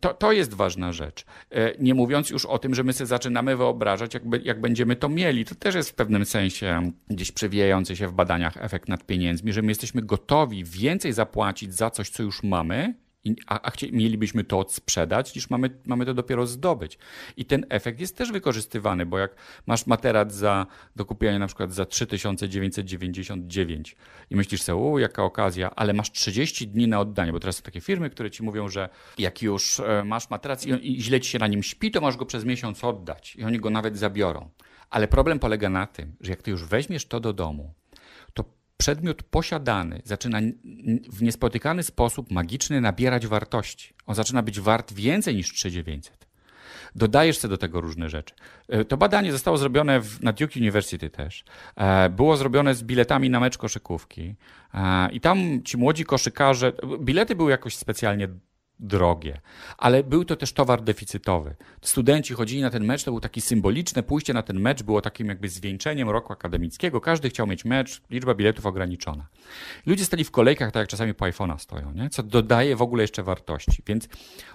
to, to jest ważna rzecz. E, nie mówiąc już o tym, że my sobie zaczynamy wyobrażać, jak, jak będziemy to mieli. To też jest w pewnym sensie gdzieś przewijający się w badaniach efekt nad pieniędzmi, że my jesteśmy gotowi więcej zapłacić za coś, co już mamy, a, a chci, mielibyśmy to odsprzedać, niż mamy, mamy to dopiero zdobyć. I ten efekt jest też wykorzystywany, bo jak masz materac za, do kupienia na przykład za 3999 i myślisz sobie, u, jaka okazja, ale masz 30 dni na oddanie, bo teraz są takie firmy, które ci mówią, że jak już e, masz materac i, i źle ci się na nim śpi, to masz go przez miesiąc oddać i oni go nawet zabiorą. Ale problem polega na tym, że jak ty już weźmiesz to do domu, przedmiot posiadany zaczyna w niespotykany sposób magiczny nabierać wartości. On zaczyna być wart więcej niż 3900. Dodajesz sobie do tego różne rzeczy. E, to badanie zostało zrobione w, na Duke University też. E, było zrobione z biletami na mecz koszykówki. E, I tam ci młodzi koszykarze, bilety były jakoś specjalnie drogie, ale był to też towar deficytowy. Studenci chodzili na ten mecz, to był taki symboliczne pójście na ten mecz, było takim jakby zwieńczeniem roku akademickiego. Każdy chciał mieć mecz, liczba biletów ograniczona. Ludzie stali w kolejkach, tak jak czasami po iPhone'a stoją, nie? co dodaje w ogóle jeszcze wartości. Więc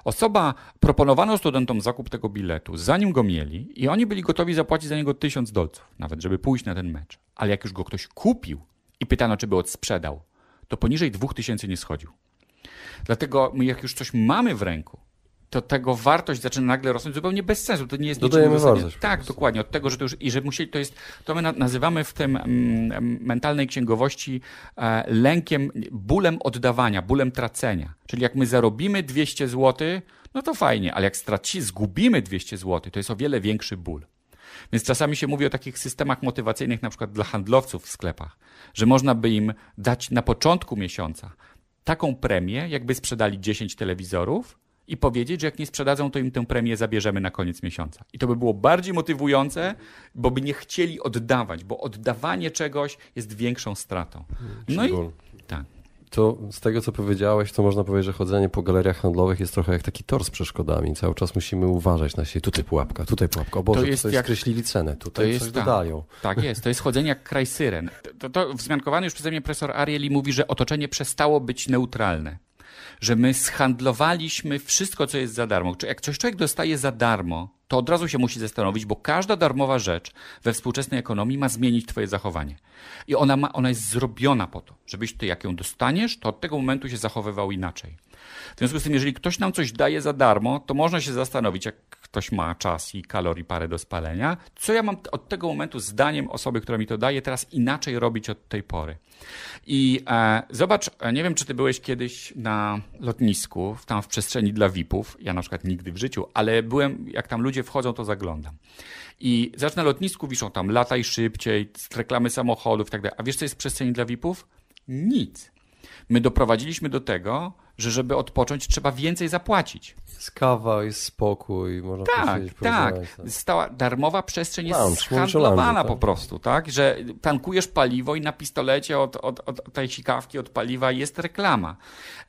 osoba proponowano studentom zakup tego biletu, zanim go mieli i oni byli gotowi zapłacić za niego tysiąc dolców, nawet żeby pójść na ten mecz. Ale jak już go ktoś kupił i pytano, czy by odsprzedał, to poniżej dwóch tysięcy nie schodził. Dlatego my jak już coś mamy w ręku, to tego wartość zaczyna nagle rosnąć zupełnie bez sensu. To nie jest Dodajemy wartość. Tak, dokładnie. Od tego, że to już i że musieli, to jest, to my nazywamy w tym mm, mentalnej księgowości e, lękiem, bólem oddawania, bólem tracenia. Czyli jak my zarobimy 200 zł, no to fajnie, ale jak straci, zgubimy 200 zł, to jest o wiele większy ból. Więc czasami się mówi o takich systemach motywacyjnych, na przykład dla handlowców w sklepach, że można by im dać na początku miesiąca taką premię, jakby sprzedali 10 telewizorów i powiedzieć, że jak nie sprzedadzą, to im tę premię zabierzemy na koniec miesiąca. I to by było bardziej motywujące, bo by nie chcieli oddawać, bo oddawanie czegoś jest większą stratą. No i tak to z tego, co powiedziałeś, to można powiedzieć, że chodzenie po galeriach handlowych jest trochę jak taki tor z przeszkodami. Cały czas musimy uważać na siebie. Tutaj pułapka, tutaj pułapka. O Boże, to jest jak... skreślili cenę, tutaj to jest, coś tak, dodają. Tak jest, to jest chodzenie jak kraj syren. To, to wzmiankowany już przeze mnie profesor Arieli mówi, że otoczenie przestało być neutralne. że my zhandlowaliśmy wszystko, co jest za darmo. Czy jak coś człowiek dostaje za darmo, to od razu się musi zastanowić, bo każda darmowa rzecz we współczesnej ekonomii ma zmienić twoje zachowanie. I ona, ma, ona jest zrobiona po to, żebyś ty, jak ją dostaniesz, to od tego momentu się zachowywał inaczej. W związku z tym, jeżeli ktoś nam coś daje za darmo, to można się zastanowić, jak ktoś ma czas i kalorii parę do spalenia, co ja mam od tego momentu zdaniem osoby, która mi to daje, teraz inaczej robić od tej pory. I e, zobacz, e, nie wiem, czy ty byłeś kiedyś na lotnisku, tam w przestrzeni dla VIP-ów. Ja na przykład nigdy w życiu, ale byłem, jak tam ludzie wchodzą, to zaglądam. I zaraz na lotnisku wiszą tam lataj szybciej, reklamy samochodów i tak dalej. A wiesz, co jest w przestrzeni dla VIP-ów? Nic. My doprowadziliśmy do tego, że żeby odpocząć, trzeba więcej zapłacić. Jest kawa, jest spokój, można tak, tak. porozmawiać, Stała darmowa przestrzeń jest Lounge, handlowana lounge, tak. po prostu, tak? Że tankujesz paliwo i na pistolecie od, od, od tej sikawki, od paliwa jest reklama.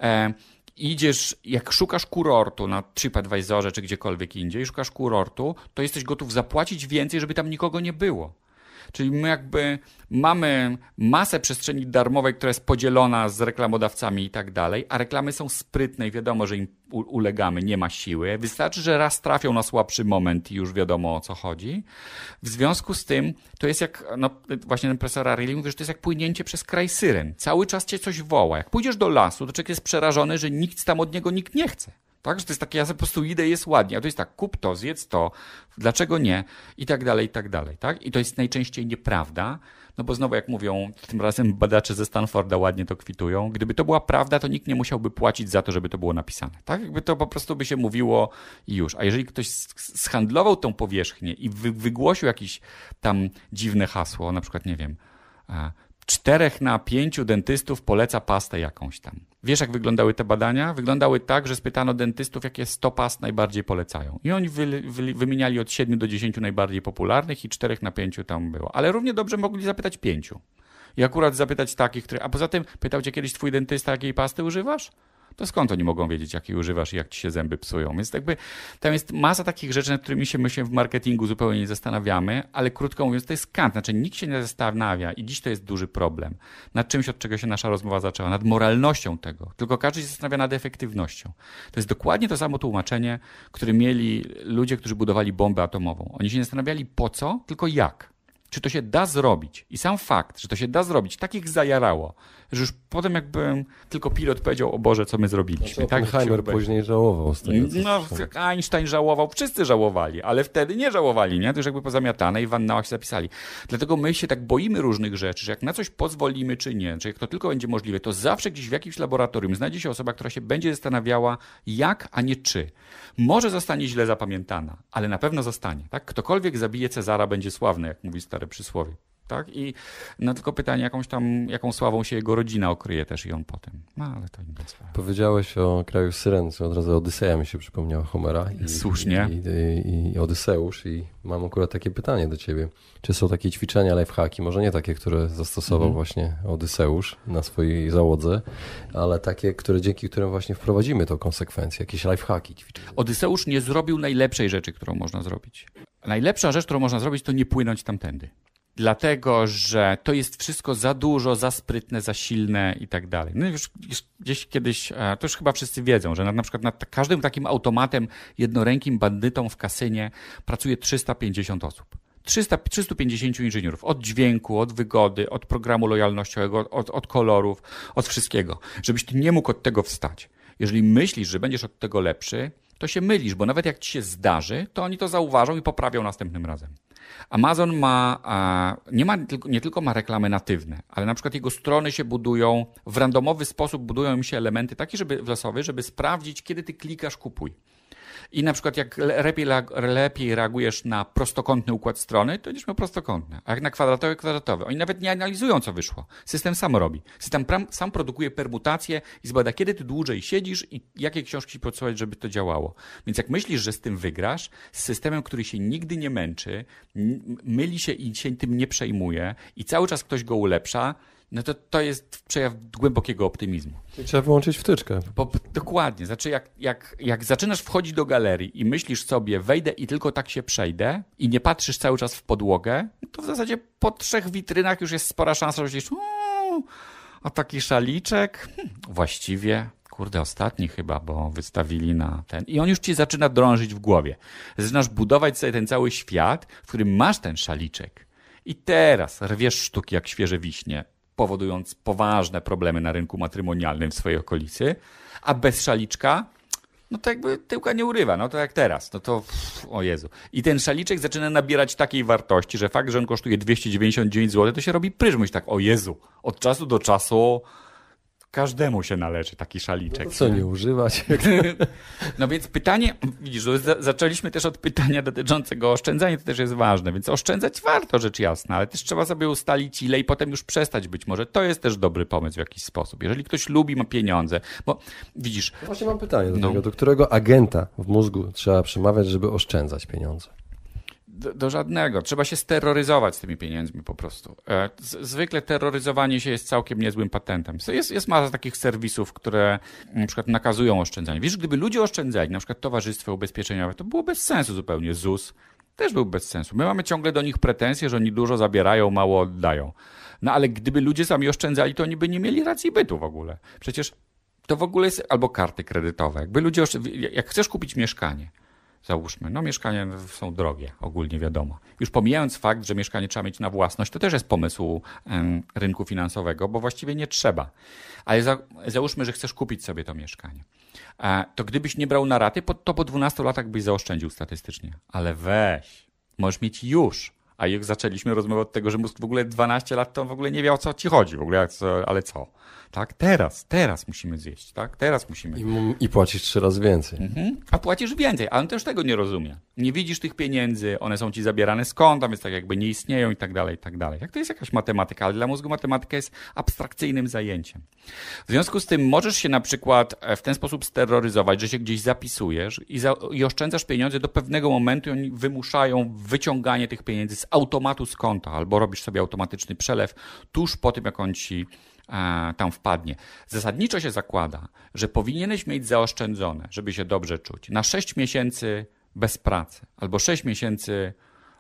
E, idziesz, jak szukasz kurortu na TripAdvisorze czy gdziekolwiek indziej, szukasz kurortu, to jesteś gotów zapłacić więcej, żeby tam nikogo nie było. Czyli my jakby mamy masę przestrzeni darmowej, która jest podzielona z reklamodawcami i tak dalej, a reklamy są sprytne i wiadomo, że im ulegamy, nie ma siły. Wystarczy, że raz trafią na słabszy moment i już wiadomo o co chodzi. W związku z tym to jest jak, no właśnie ten profesor mówi, że to jest jak płynięcie przez kraj syren. Cały czas cię coś woła. Jak pójdziesz do lasu, to człowiek jest przerażony, że nikt tam od niego nikt nie chce. Tak, że to jest takie, ja po prostu idę jest ładnie, a to jest tak, kup to, zjedz to, dlaczego nie, i tak dalej, i tak dalej, tak? I to jest najczęściej nieprawda, no bo znowu jak mówią, tym razem badacze ze Stanforda ładnie to kwitują, gdyby to była prawda, to nikt nie musiałby płacić za to, żeby to było napisane, tak? Jakby to po prostu by się mówiło i już. A jeżeli ktoś s- zhandlował tą powierzchnię i wy, wygłosił jakieś tam dziwne hasło, na przykład, nie wiem, e, czterech na pięciu dentystów poleca pastę jakąś tam. Wiesz, jak wyglądały te badania? Wyglądały tak, że spytano dentystów, jakie 100 past najbardziej polecają. I oni wy, wy, wymieniali od 7 do 10 najbardziej popularnych i 4 na 5 tam było. Ale równie dobrze mogli zapytać 5. I akurat zapytać takich, które... A poza tym, pytał cię kiedyś twój dentysta, jakiej pasty używasz? To skąd oni mogą wiedzieć, jakiej używasz i jak ci się zęby psują? Więc jakby tam jest masa takich rzeczy, nad którymi się my się w marketingu zupełnie nie zastanawiamy, ale krótko mówiąc, to jest kant. Znaczy nikt się nie zastanawia i dziś to jest duży problem. Nad czymś, od czego się nasza rozmowa zaczęła, nad moralnością tego. Tylko każdy się zastanawia nad efektywnością. To jest dokładnie to samo tłumaczenie, które mieli ludzie, którzy budowali bombę atomową. Oni się nie zastanawiali po co, tylko jak. Czy to się da zrobić? I sam fakt, że to się da zrobić, tak ich zajarało, że już potem jakby tylko pilot powiedział, o Boże, co my zrobiliśmy. tak jak się Oppenheimer obejrzał. później żałował z tego, No. Einstein żałował, wszyscy żałowali, ale wtedy nie żałowali, nie? To już jakby pozamiatane i w annałach się zapisali. Dlatego my się tak boimy różnych rzeczy, że jak na coś pozwolimy czy nie, czy jak to tylko będzie możliwe, to zawsze gdzieś w jakimś laboratorium znajdzie się osoba, która się będzie zastanawiała jak, a nie czy. Może zostanie źle zapamiętana, ale na pewno zostanie, tak? Ktokolwiek zabije Cezara będzie sławny, jak mówi stare przysłowie. Tak? I no tylko pytanie, jakąś tam, jaką sławą się jego rodzina okryje też i on potem. No ale to inna sprawa. Powiedziałeś o kraju Syren, co od razu Odyseja mi się przypomniała Homera. I, Słusznie. I, i, I Odyseusz i mam akurat takie pytanie do ciebie. Czy są takie ćwiczenia, lifehacki, może nie takie, które zastosował Mhm. właśnie Odyseusz na swojej załodze, ale takie, które dzięki którym właśnie wprowadzimy tą konsekwencję, jakieś lifehacki, ćwiczenia. Odyseusz nie zrobił najlepszej rzeczy, którą można zrobić. Najlepsza rzecz, którą można zrobić, to nie płynąć tamtędy. Dlatego, że to jest wszystko za dużo, za sprytne, za silne i tak dalej. No już, już gdzieś kiedyś, e, to już chyba wszyscy wiedzą, że na, na przykład nad każdym takim automatem, jednorękim bandytą w kasynie pracuje 350 osób. 300, 350 inżynierów. Od dźwięku, od wygody, od programu lojalnościowego, od, od kolorów, od wszystkiego. Żebyś ty nie mógł od tego wstać. Jeżeli myślisz, że będziesz od tego lepszy, to się mylisz, bo nawet jak ci się zdarzy, to oni to zauważą i poprawią następnym razem. Amazon ma, nie, ma nie tylko ma reklamy natywne, ale na przykład jego strony się budują, w randomowy sposób budują im się elementy takie, żeby losowe, żeby sprawdzić, kiedy ty klikasz kupuj. I na przykład jak le- lepiej, lepiej reagujesz na prostokątny układ strony, to będziesz miał prostokątne. A jak na kwadratowy, kwadratowy. Oni nawet nie analizują, co wyszło. System sam robi. System sam produkuje permutacje i zbada, kiedy ty dłużej siedzisz i jakie książki podsuwać, żeby to działało. Więc jak myślisz, że z tym wygrasz, z systemem, który się nigdy nie męczy, myli się i się tym nie przejmuje i cały czas ktoś go ulepsza, no to to jest przejaw głębokiego optymizmu. Czyli Trzeba wyłączyć wtyczkę. Bo, dokładnie. Znaczy, jak, jak, jak zaczynasz wchodzić do galerii i myślisz sobie, wejdę i tylko tak się przejdę, i nie patrzysz cały czas w podłogę, to w zasadzie po trzech witrynach już jest spora szansa, że myślisz, "Uuu, a taki szaliczek? Hmm, właściwie kurde, ostatni chyba, bo wystawili na ten. I on już ci zaczyna drążyć w głowie. Zaczynasz budować sobie ten cały świat, w którym masz ten szaliczek. I teraz rwiesz sztuki jak świeże wiśnie, powodując poważne problemy na rynku matrymonialnym w swojej okolicy, a bez szaliczka no to jakby tyłka nie urywa, no to jak teraz, no to pff, o Jezu. I ten szaliczek zaczyna nabierać takiej wartości, że fakt, że on kosztuje 299 zł, to się robi pryzmuś tak, o Jezu, od czasu do czasu każdemu się należy taki szaliczek. Co nie używać? No więc pytanie, widzisz, zaczęliśmy też od pytania dotyczącego oszczędzania, to też jest ważne, więc oszczędzać warto, rzecz jasna, ale też trzeba sobie ustalić ile i potem już przestać być może. To jest też dobry pomysł w jakiś sposób. Jeżeli ktoś lubi, ma pieniądze, bo widzisz, Właśnie mam pytanie do No. tego, do którego agenta w mózgu trzeba przemawiać, żeby oszczędzać pieniądze? Do, do żadnego. Trzeba się steroryzować z tymi pieniędzmi po prostu. E, z, zwykle terroryzowanie się jest całkiem niezłym patentem. Jest, jest masa takich serwisów, które na przykład nakazują oszczędzanie. Wiesz, gdyby ludzie oszczędzali, na przykład towarzystwo ubezpieczeniowe, to było bez sensu zupełnie. ZUS też był bez sensu. My mamy ciągle do nich pretensje, że oni dużo zabierają, mało oddają. No ale gdyby ludzie sami oszczędzali, to oni by nie mieli racji bytu w ogóle. Przecież to w ogóle jest albo karty kredytowe. Jakby ludzie, jak chcesz kupić mieszkanie, załóżmy, no mieszkania są drogie, ogólnie wiadomo. Już pomijając fakt, że mieszkanie trzeba mieć na własność, to też jest pomysł rynku finansowego, bo właściwie nie trzeba. Ale za, załóżmy, że chcesz kupić sobie to mieszkanie. E, to gdybyś nie brał na raty, to po 12 latach byś zaoszczędził statystycznie. Ale weź, możesz mieć już. A jak zaczęliśmy rozmowę od tego, że mózg w ogóle 12 lat to w ogóle nie wie o co ci chodzi, w ogóle co, ale co? Tak, teraz, teraz musimy zjeść, tak? Teraz musimy. I, i płacisz trzy razy więcej. Mhm. A płacisz więcej, a on też tego nie rozumie. Nie widzisz tych pieniędzy, one są ci zabierane z konta, więc tak jakby nie istnieją i tak dalej, i tak dalej. Jak to jest jakaś matematyka, ale dla mózgu matematyka jest abstrakcyjnym zajęciem. W związku z tym możesz się na przykład e, w ten sposób steroryzować, że się gdzieś zapisujesz i, za, i oszczędzasz pieniądze do pewnego momentu i oni wymuszają wyciąganie tych pieniędzy z automatu z konta, albo robisz sobie automatyczny przelew tuż po tym, jak on ci e, tam wpadnie. Zasadniczo się zakłada, że powinieneś mieć zaoszczędzone, żeby się dobrze czuć, na 6 miesięcy bez pracy albo 6 miesięcy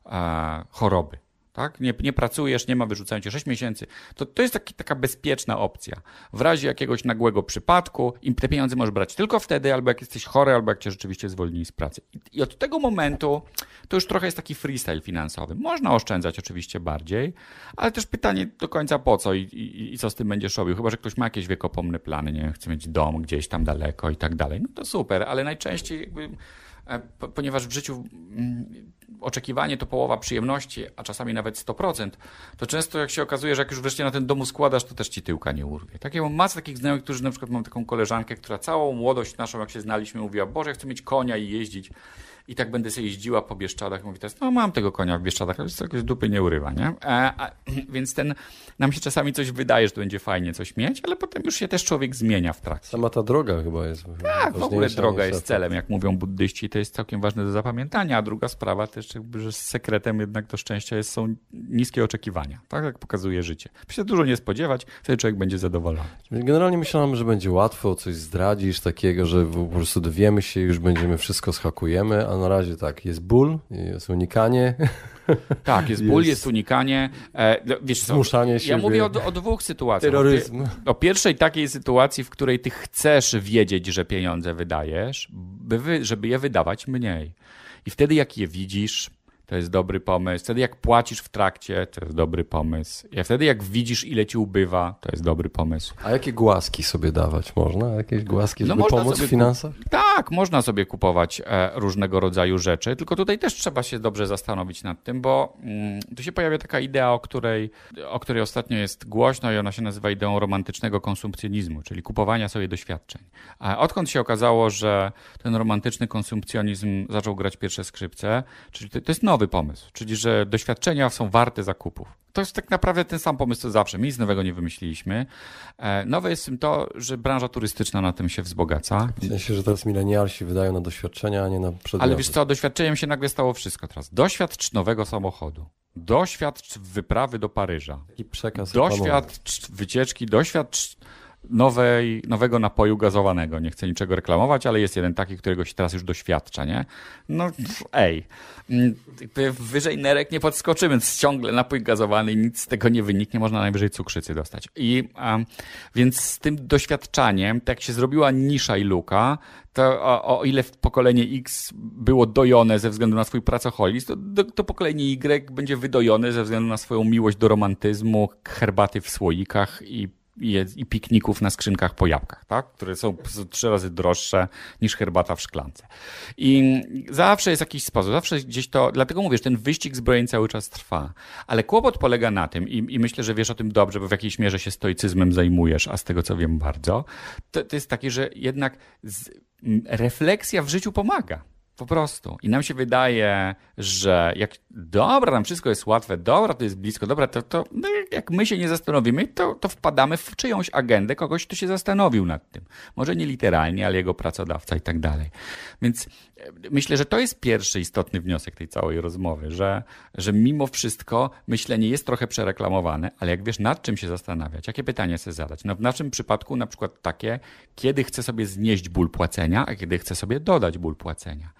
e, choroby. Tak? Nie, nie pracujesz, nie ma wyrzucania cię 6 miesięcy. To, to jest taki, taka bezpieczna opcja. W razie jakiegoś nagłego przypadku, i te pieniądze możesz brać tylko wtedy, albo jak jesteś chory, albo jak cię rzeczywiście zwolnili z pracy. I, I od tego momentu to już trochę jest taki freestyle finansowy. Można oszczędzać oczywiście bardziej, ale też pytanie do końca po co i, i, i co z tym będziesz robił. Chyba, że ktoś ma jakieś wiekopomne plany, nie wiem, chce mieć dom gdzieś tam daleko i tak dalej. No to super, ale najczęściej jakby ponieważ w życiu mm, oczekiwanie to połowa przyjemności, a czasami nawet 100%, to często jak się okazuje, że jak już wreszcie na ten domu składasz, to też ci tyłka nie urwie. Tak, ja mam masę takich znajomych, którzy na przykład mam taką koleżankę, która całą młodość naszą, jak się znaliśmy, mówiła, Boże, chcę mieć konia i jeździć i tak będę sobie jeździła po Bieszczadach. Mówi teraz, no mam tego konia w Bieszczadach, ale to jakoś dupy nie urywa, nie? A, a, więc ten, nam się czasami coś wydaje, że to będzie fajnie coś mieć, ale potem już się też człowiek zmienia w trakcie. Sama ta droga chyba jest Tak, w ogóle droga jest celem, jak mówią buddyści, to jest całkiem ważne do zapamiętania, a druga sprawa też jakby, że sekretem jednak do szczęścia jest, są niskie oczekiwania, tak jak pokazuje życie. By się dużo nie spodziewać, wtedy człowiek będzie zadowolony. Generalnie myślałem, że będzie łatwo, coś zdradzisz takiego, że po prostu dowiemy się, już będziemy wszystko schakujemy, a na razie tak, jest ból, jest unikanie, Tak, jest ból, Jest- jest unikanie, e, no, wiesz co, zmuszanie ja siebie, mówię o, o dwóch sytuacjach. terroryzm. O pierwszej takiej sytuacji, w której ty chcesz wiedzieć, że pieniądze wydajesz, by żeby je wydawać mniej. I wtedy jak je widzisz, to jest dobry pomysł. Wtedy jak płacisz w trakcie, to jest dobry pomysł. I wtedy jak widzisz, ile ci ubywa, to jest dobry pomysł. A jakie głaski sobie dawać można? Jakieś głaski, No żeby można pomóc sobie w finansach? Tak, można sobie kupować e, różnego rodzaju rzeczy, tylko tutaj też trzeba się dobrze zastanowić nad tym, bo mm, tu się pojawia taka idea, o której, o której ostatnio jest głośno i ona się nazywa ideą romantycznego konsumpcjonizmu, czyli kupowania sobie doświadczeń. A odkąd się okazało, że ten romantyczny konsumpcjonizm zaczął grać pierwsze skrzypce, czyli to, to jest nowy pomysł, czyli że doświadczenia są warte zakupów. To jest tak naprawdę ten sam pomysł co zawsze. My nic nowego nie wymyśliliśmy. E, Nowe jest tym to, że branża turystyczna na tym się wzbogaca. W sensie, że teraz milenialsi wydają na doświadczenia, a nie na przedmioty. Ale wiesz co, doświadczeniem się nagle stało wszystko teraz. Doświadcz nowego samochodu. Doświadcz wyprawy do Paryża. Taki przekaz. Doświadcz wycieczki, doświadcz nowej, nowego napoju gazowanego. Nie chcę niczego reklamować, ale jest jeden taki, którego się teraz już doświadcza, nie? No, ej. Mm, wyżej nerek nie podskoczymy, więc ciągle napój gazowany, nic z tego nie wyniknie, można najwyżej cukrzycy dostać. I więc z tym doświadczaniem, tak jak się zrobiła nisza i luka, to o, o, ile pokolenie X było dojone ze względu na swój pracoholizm, to, to, pokolenie Y będzie wydojone ze względu na swoją miłość do romantyzmu, herbaty w słoikach i i, pikników na skrzynkach po jabłkach, tak? które są trzy razy droższe niż herbata w szklance. I zawsze jest jakiś sposób, zawsze gdzieś to, dlatego mówisz, ten wyścig zbrojeń cały czas trwa. Ale kłopot polega na tym, i, i myślę, że wiesz o tym dobrze, bo w jakiejś mierze się stoicyzmem zajmujesz, a z tego co wiem bardzo, to, to jest takie, że jednak z, refleksja w życiu pomaga. Po prostu. I nam się wydaje, że jak dobra, nam wszystko jest łatwe, dobra, to jest blisko, dobra, to, to no jak my się nie zastanowimy, to, to wpadamy w czyjąś agendę kogoś, kto się zastanowił nad tym. Może nie literalnie, ale jego pracodawca i tak dalej. Więc myślę, że to jest pierwszy istotny wniosek tej całej rozmowy, że, że mimo wszystko myślenie jest trochę przereklamowane, ale jak wiesz, nad czym się zastanawiać, jakie pytania sobie zadać. No w naszym przypadku na przykład takie, kiedy chcę sobie znieść ból płacenia, a kiedy chcę sobie dodać ból płacenia.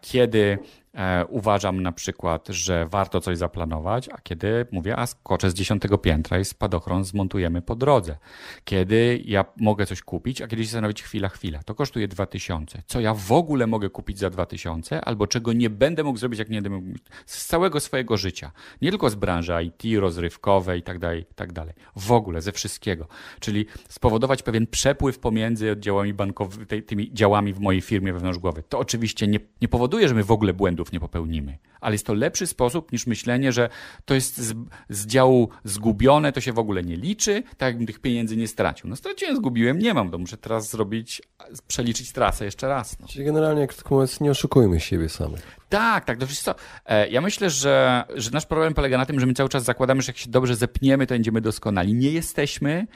Kiedy E, uważam na przykład, że warto coś zaplanować, a kiedy mówię, a skoczę z dziesiątego piętra i spadochron zmontujemy po drodze. Kiedy ja mogę coś kupić, a kiedy się zastanowić chwila, chwila, to kosztuje 2000. Co ja w ogóle mogę kupić za 2000, albo czego nie będę mógł zrobić, jak nie będę mógł, z całego swojego życia. Nie tylko z branży IT, rozrywkowej i tak dalej, i tak dalej. W ogóle, ze wszystkiego. Czyli spowodować pewien przepływ pomiędzy działami bankowymi, tymi działami w mojej firmie wewnątrz głowy. To oczywiście nie, nie powoduje, że my w ogóle błędów nie popełnimy. Ale jest to lepszy sposób niż myślenie, że to jest z, z działu zgubione, to się w ogóle nie liczy, tak jakbym tych pieniędzy nie stracił. No straciłem, zgubiłem, nie mam, to muszę teraz zrobić, przeliczyć trasę jeszcze raz. No. Czyli generalnie, jak mówiąc, nie oszukujmy siebie samych. Tak, tak. To co, e, ja myślę, że, że nasz problem polega na tym, że my cały czas zakładamy, że jak się dobrze zepniemy, to będziemy doskonali. Nie jesteśmy.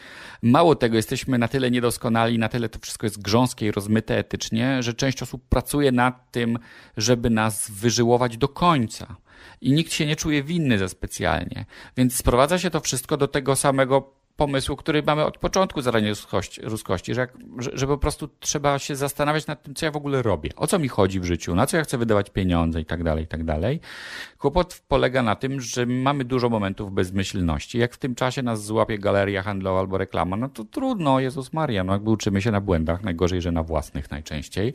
Mało tego, jesteśmy na tyle niedoskonali, na tyle to wszystko jest grząskie i rozmyte etycznie, że część osób pracuje nad tym, żeby nas wyżyłować do końca. I nikt się nie czuje winny za specjalnie. Więc sprowadza się to wszystko do tego samego pomysłu, który mamy od początku zarania ruskości, ruskości że, jak, że, że, po prostu trzeba się zastanawiać nad tym, co ja w ogóle robię, o co mi chodzi w życiu, na co ja chcę wydawać pieniądze i tak dalej, i tak dalej. Kłopot polega na tym, że mamy dużo momentów bezmyślności. Jak w tym czasie nas złapie galeria handlowa albo reklama, no to trudno, Jezus Maria, no jakby uczymy się na błędach, najgorzej, że na własnych najczęściej,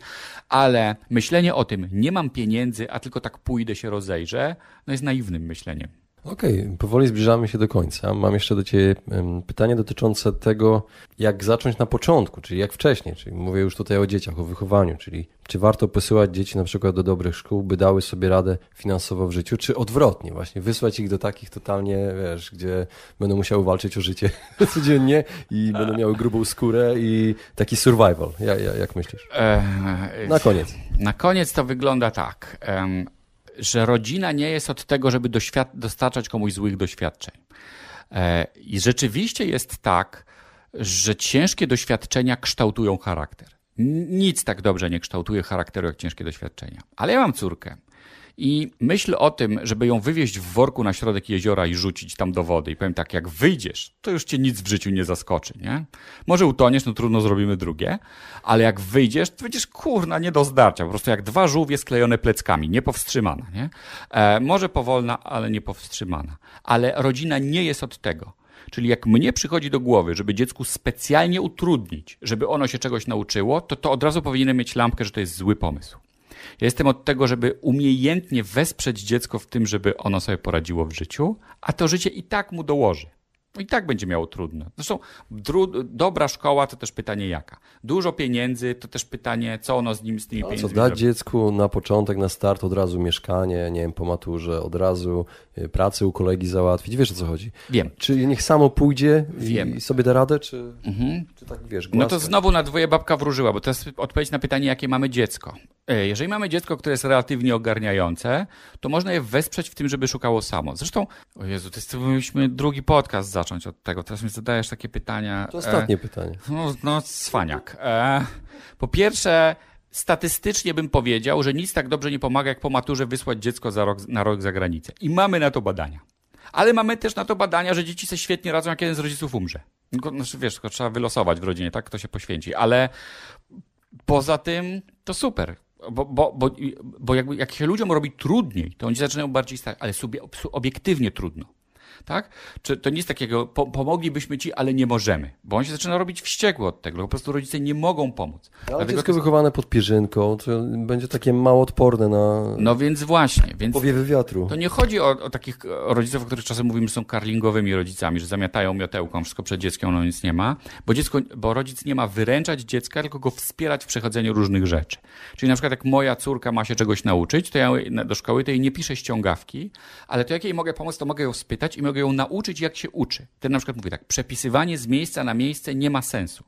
ale myślenie o tym, nie mam pieniędzy, a tylko tak pójdę się rozejrzę, no jest naiwnym myśleniem. Okej, okay, powoli zbliżamy się do końca. Mam jeszcze do Ciebie pytanie dotyczące tego, jak zacząć na początku, czyli jak wcześniej. Czyli mówię już tutaj o dzieciach, o wychowaniu, czyli czy warto posyłać dzieci na przykład do dobrych szkół, by dały sobie radę finansowo w życiu, czy odwrotnie, właśnie wysłać ich do takich totalnie, wiesz, gdzie będą musiały walczyć o życie codziennie i będą miały grubą skórę i taki survival. Ja, ja, jak myślisz? Na koniec. Na koniec to wygląda tak że rodzina nie jest od tego, żeby dostarczać komuś złych doświadczeń. E, I rzeczywiście jest tak, że ciężkie doświadczenia kształtują charakter. Nic tak dobrze nie kształtuje charakteru jak ciężkie doświadczenia. Ale ja mam córkę i myśl o tym, żeby ją wywieźć w worku na środek jeziora i rzucić tam do wody. I powiem tak, jak wyjdziesz, to już cię nic w życiu nie zaskoczy, nie? Może utoniesz, no trudno zrobimy drugie, ale jak wyjdziesz, to będziesz kurna nie do zdarcia. Po prostu jak dwa żółwie sklejone pleckami, niepowstrzymana, nie? E, może powolna, ale niepowstrzymana. Ale rodzina nie jest od tego. Czyli jak mnie przychodzi do głowy, żeby dziecku specjalnie utrudnić, żeby ono się czegoś nauczyło, to to od razu powinienem mieć lampkę, że to jest zły pomysł. Ja jestem od tego, żeby umiejętnie wesprzeć dziecko w tym, żeby ono sobie poradziło w życiu, a to życie i tak mu dołoży. I tak będzie miało trudno. Zresztą dobra szkoła to też pytanie jaka. Dużo pieniędzy to też pytanie, co ono z nim z tymi no, pieniędzmi co dać dziecku na początek, na start od razu mieszkanie, nie wiem, po maturze, od razu y, pracę u kolegi załatwić. Wiesz o co chodzi? Wiem. Czy niech samo pójdzie Wiem. i sobie da radę, czy, mhm. czy tak wiesz? No to znowu na dwoje babka wróżyła, bo to jest odpowiedź na pytanie, jakie mamy dziecko. E, jeżeli mamy dziecko, które jest relatywnie ogarniające, to można je wesprzeć w tym, żeby szukało samo. Zresztą, o Jezu, to jest, myśmy drugi podcast zacząć od tego. Teraz mi zadajesz takie pytania. To ostatnie e, pytanie. No, no cwaniak. E, po pierwsze, statystycznie bym powiedział, że nic tak dobrze nie pomaga, jak po maturze wysłać dziecko za rok, na rok za granicę. I mamy na to badania. Ale mamy też na to badania, że dzieci sobie świetnie radzą, jak jeden z rodziców umrze. Znaczy, wiesz, tylko trzeba wylosować w rodzinie, tak? Kto się poświęci. Ale poza tym to super. Bo, bo, bo, bo jakby, jak się ludziom robi trudniej, to oni zaczynają bardziej stać, ale sobie obiektywnie trudno. Tak? Czy to nie jest takiego, po, pomoglibyśmy ci, ale nie możemy, bo on się zaczyna robić wściekły od tego, po prostu rodzice nie mogą pomóc. Ale Dlatego dziecko jest- wychowane pod pierzynką to będzie takie mało odporne na No więc właśnie, więc powiewy wiatru. to nie chodzi o, o takich rodziców, o których czasem mówimy, że są karlingowymi rodzicami, że zamiatają miotełką wszystko przed dzieckiem, ono nic nie ma, bo, dziecko, bo rodzic nie ma wyręczać dziecka, tylko go wspierać w przechodzeniu różnych rzeczy. Czyli na przykład jak moja córka ma się czegoś nauczyć, to ja do szkoły to jej nie piszę ściągawki, ale to jak jej mogę pomóc, to mogę ją spytać i mogę ją nauczyć, jak się uczy. Ten na przykład mówi tak, przepisywanie z miejsca na miejsce nie ma sensu.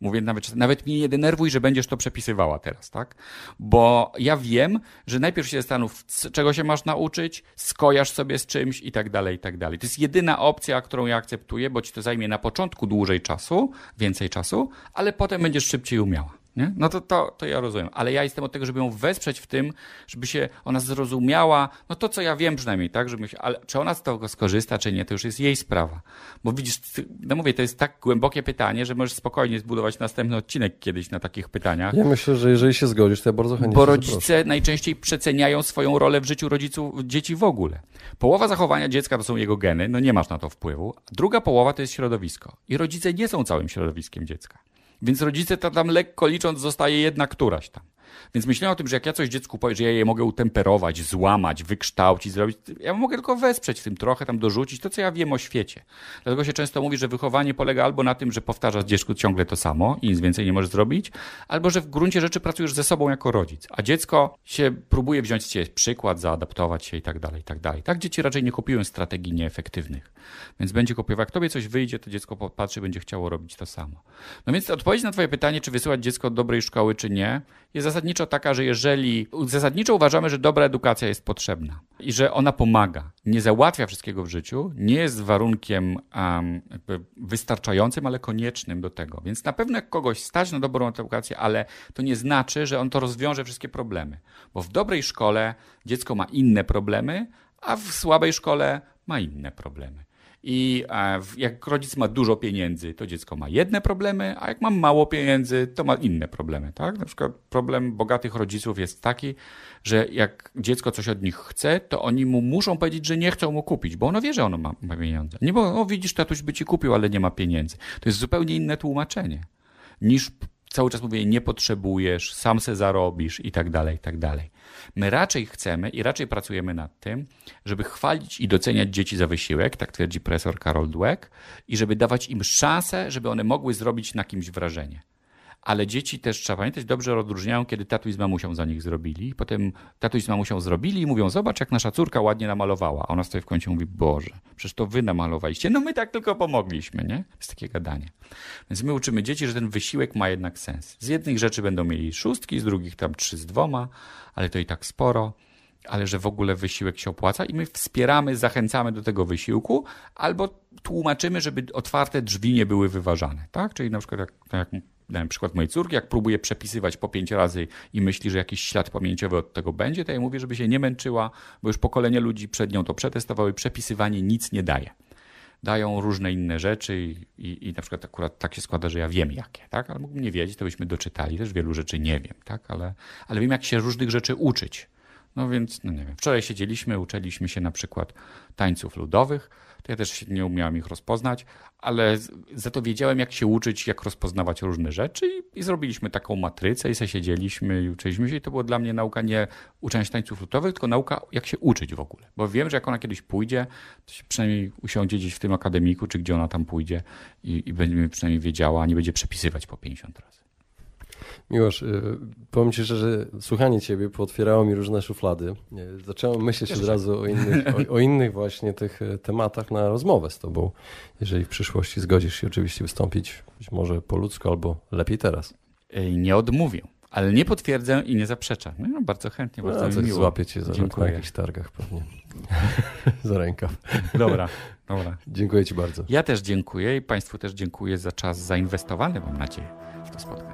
Mówię nawet, nawet mnie nie denerwuj, że będziesz to przepisywała teraz, tak? Bo ja wiem, że najpierw się zastanów, czego się masz nauczyć, skojarz sobie z czymś i tak dalej, i tak dalej. To jest jedyna opcja, którą ja akceptuję, bo ci to zajmie na początku dłużej czasu, więcej czasu, ale potem będziesz szybciej umiała. Nie? No to, to, to ja rozumiem, ale ja jestem od tego, żeby ją wesprzeć w tym, żeby się ona zrozumiała, no to co ja wiem przynajmniej, tak, żeby się, ale czy ona z tego skorzysta, czy nie, to już jest jej sprawa. Bo widzisz, no mówię, to jest tak głębokie pytanie, że możesz spokojnie zbudować następny odcinek kiedyś na takich pytaniach. Ja myślę, że jeżeli się zgodzisz, to ja bardzo chętnie Bo rodzice najczęściej przeceniają swoją rolę w życiu rodziców, dzieci w ogóle. Połowa zachowania dziecka to są jego geny, no nie masz na to wpływu. Druga połowa to jest środowisko. I rodzice nie są całym środowiskiem dziecka. Więc rodzice to tam lekko licząc zostaje jedna któraś tam. Więc myślę o tym, że jak ja coś dziecku powiem, że ja je mogę utemperować, złamać, wykształcić, zrobić, ja mogę tylko wesprzeć w tym trochę, tam dorzucić to, co ja wiem o świecie. Dlatego się często mówi, że wychowanie polega albo na tym, że powtarzasz dziecku ciągle to samo i nic więcej nie możesz zrobić, albo że w gruncie rzeczy pracujesz ze sobą jako rodzic, a dziecko się próbuje wziąć ciebie przykład, zaadaptować się i tak dalej, i tak dalej. Tak dzieci raczej nie kopiują strategii nieefektywnych. Więc będzie kopiował. Jak tobie coś wyjdzie, to dziecko popatrzy, będzie chciało robić to samo. No więc odpowiedź na twoje pytanie, czy wysyłać dziecko do dobrej szkoły, czy nie, jest zasadniczo taka, że jeżeli zasadniczo uważamy, że dobra edukacja jest potrzebna i że ona pomaga, nie załatwia wszystkiego w życiu, nie jest warunkiem um, wystarczającym, ale koniecznym do tego. Więc na pewno jak kogoś stać na dobrą edukację, ale to nie znaczy, że on to rozwiąże wszystkie problemy. Bo w dobrej szkole dziecko ma inne problemy, a w słabej szkole ma inne problemy. I e, jak rodzic ma dużo pieniędzy, to dziecko ma jedne problemy, a jak ma mało pieniędzy, to ma inne problemy. Tak? Na przykład problem bogatych rodziców jest taki, że jak dziecko coś od nich chce, to oni mu muszą powiedzieć, że nie chcą mu kupić, bo ono wie, że ono ma, ma pieniądze. Nie, bo o, widzisz, tatuś by ci kupił, ale nie ma pieniędzy. To jest zupełnie inne tłumaczenie niż cały czas mówię, nie potrzebujesz, sam se zarobisz i tak dalej, i tak dalej. My raczej chcemy i raczej pracujemy nad tym, żeby chwalić i doceniać dzieci za wysiłek, tak twierdzi profesor Karol Dweck, i żeby dawać im szansę, żeby one mogły zrobić na kimś wrażenie. Ale dzieci też trzeba pamiętać, dobrze rozróżniają, kiedy tatuś z mamusią za nich zrobili. Potem tatuś z mamusią zrobili i mówią, zobacz jak nasza córka ładnie namalowała. A ona stoi w kącie i mówi, Boże, przecież to wy namalowaliście. No my tak tylko pomogliśmy, nie? Jest takie gadanie. Więc my uczymy dzieci, że ten wysiłek ma jednak sens. Z jednych rzeczy będą mieli szóstki, z drugich tam trzy z dwoma, ale to i tak sporo. Ale że w ogóle wysiłek się opłaca i my wspieramy, zachęcamy do tego wysiłku, albo tłumaczymy, żeby otwarte drzwi nie były wyważane. Tak? Czyli na przykład, jak, tak jak dałem przykład mojej córki, jak próbuje przepisywać po pięć razy i myśli, że jakiś ślad pamięciowy od tego będzie, to ja mówię, żeby się nie męczyła, bo już pokolenie ludzi przed nią to przetestowały, przepisywanie nic nie daje dają różne inne rzeczy i, i, i na przykład akurat tak się składa, że ja wiem jakie, tak? Ale mógłbym nie wiedzieć, to byśmy doczytali. Też wielu rzeczy nie wiem, tak? Ale, ale wiem, jak się różnych rzeczy uczyć. No więc, no nie wiem, wczoraj siedzieliśmy, uczyliśmy się na przykład tańców ludowych, to ja też nie umiałem ich rozpoznać, ale za to wiedziałem, jak się uczyć, jak rozpoznawać różne rzeczy i, i zrobiliśmy taką matrycę i se siedzieliśmy i uczyliśmy się i to była dla mnie nauka nie uczenia się tańców ludowych, tylko nauka, jak się uczyć w ogóle. Bo wiem, że jak ona kiedyś pójdzie, to się przynajmniej usiądzie gdzieś w tym akademiku, czy gdzie ona tam pójdzie i, i będzie przynajmniej wiedziała, a nie będzie przepisywać po 50 razy. Miłosz, y, powiem Ci szczerze, słuchanie Ciebie pootwierało mi różne szuflady. Y, Zacząłem myśleć od razu o innych, o, o innych właśnie tych y, tematach na rozmowę z Tobą. Jeżeli w przyszłości zgodzisz się oczywiście wystąpić, być może po ludzku albo lepiej teraz. Nie odmówię, ale nie potwierdzę i nie zaprzeczę. No, bardzo chętnie, bardzo No, mi miło. złapię Cię za rok na Dziękuję. jakichś targach pewnie. za rękaw. Dobra, dobra. Dziękuję Ci bardzo. Ja też dziękuję i Państwu też dziękuję za czas zainwestowany, mam nadzieję, w to spotkanie.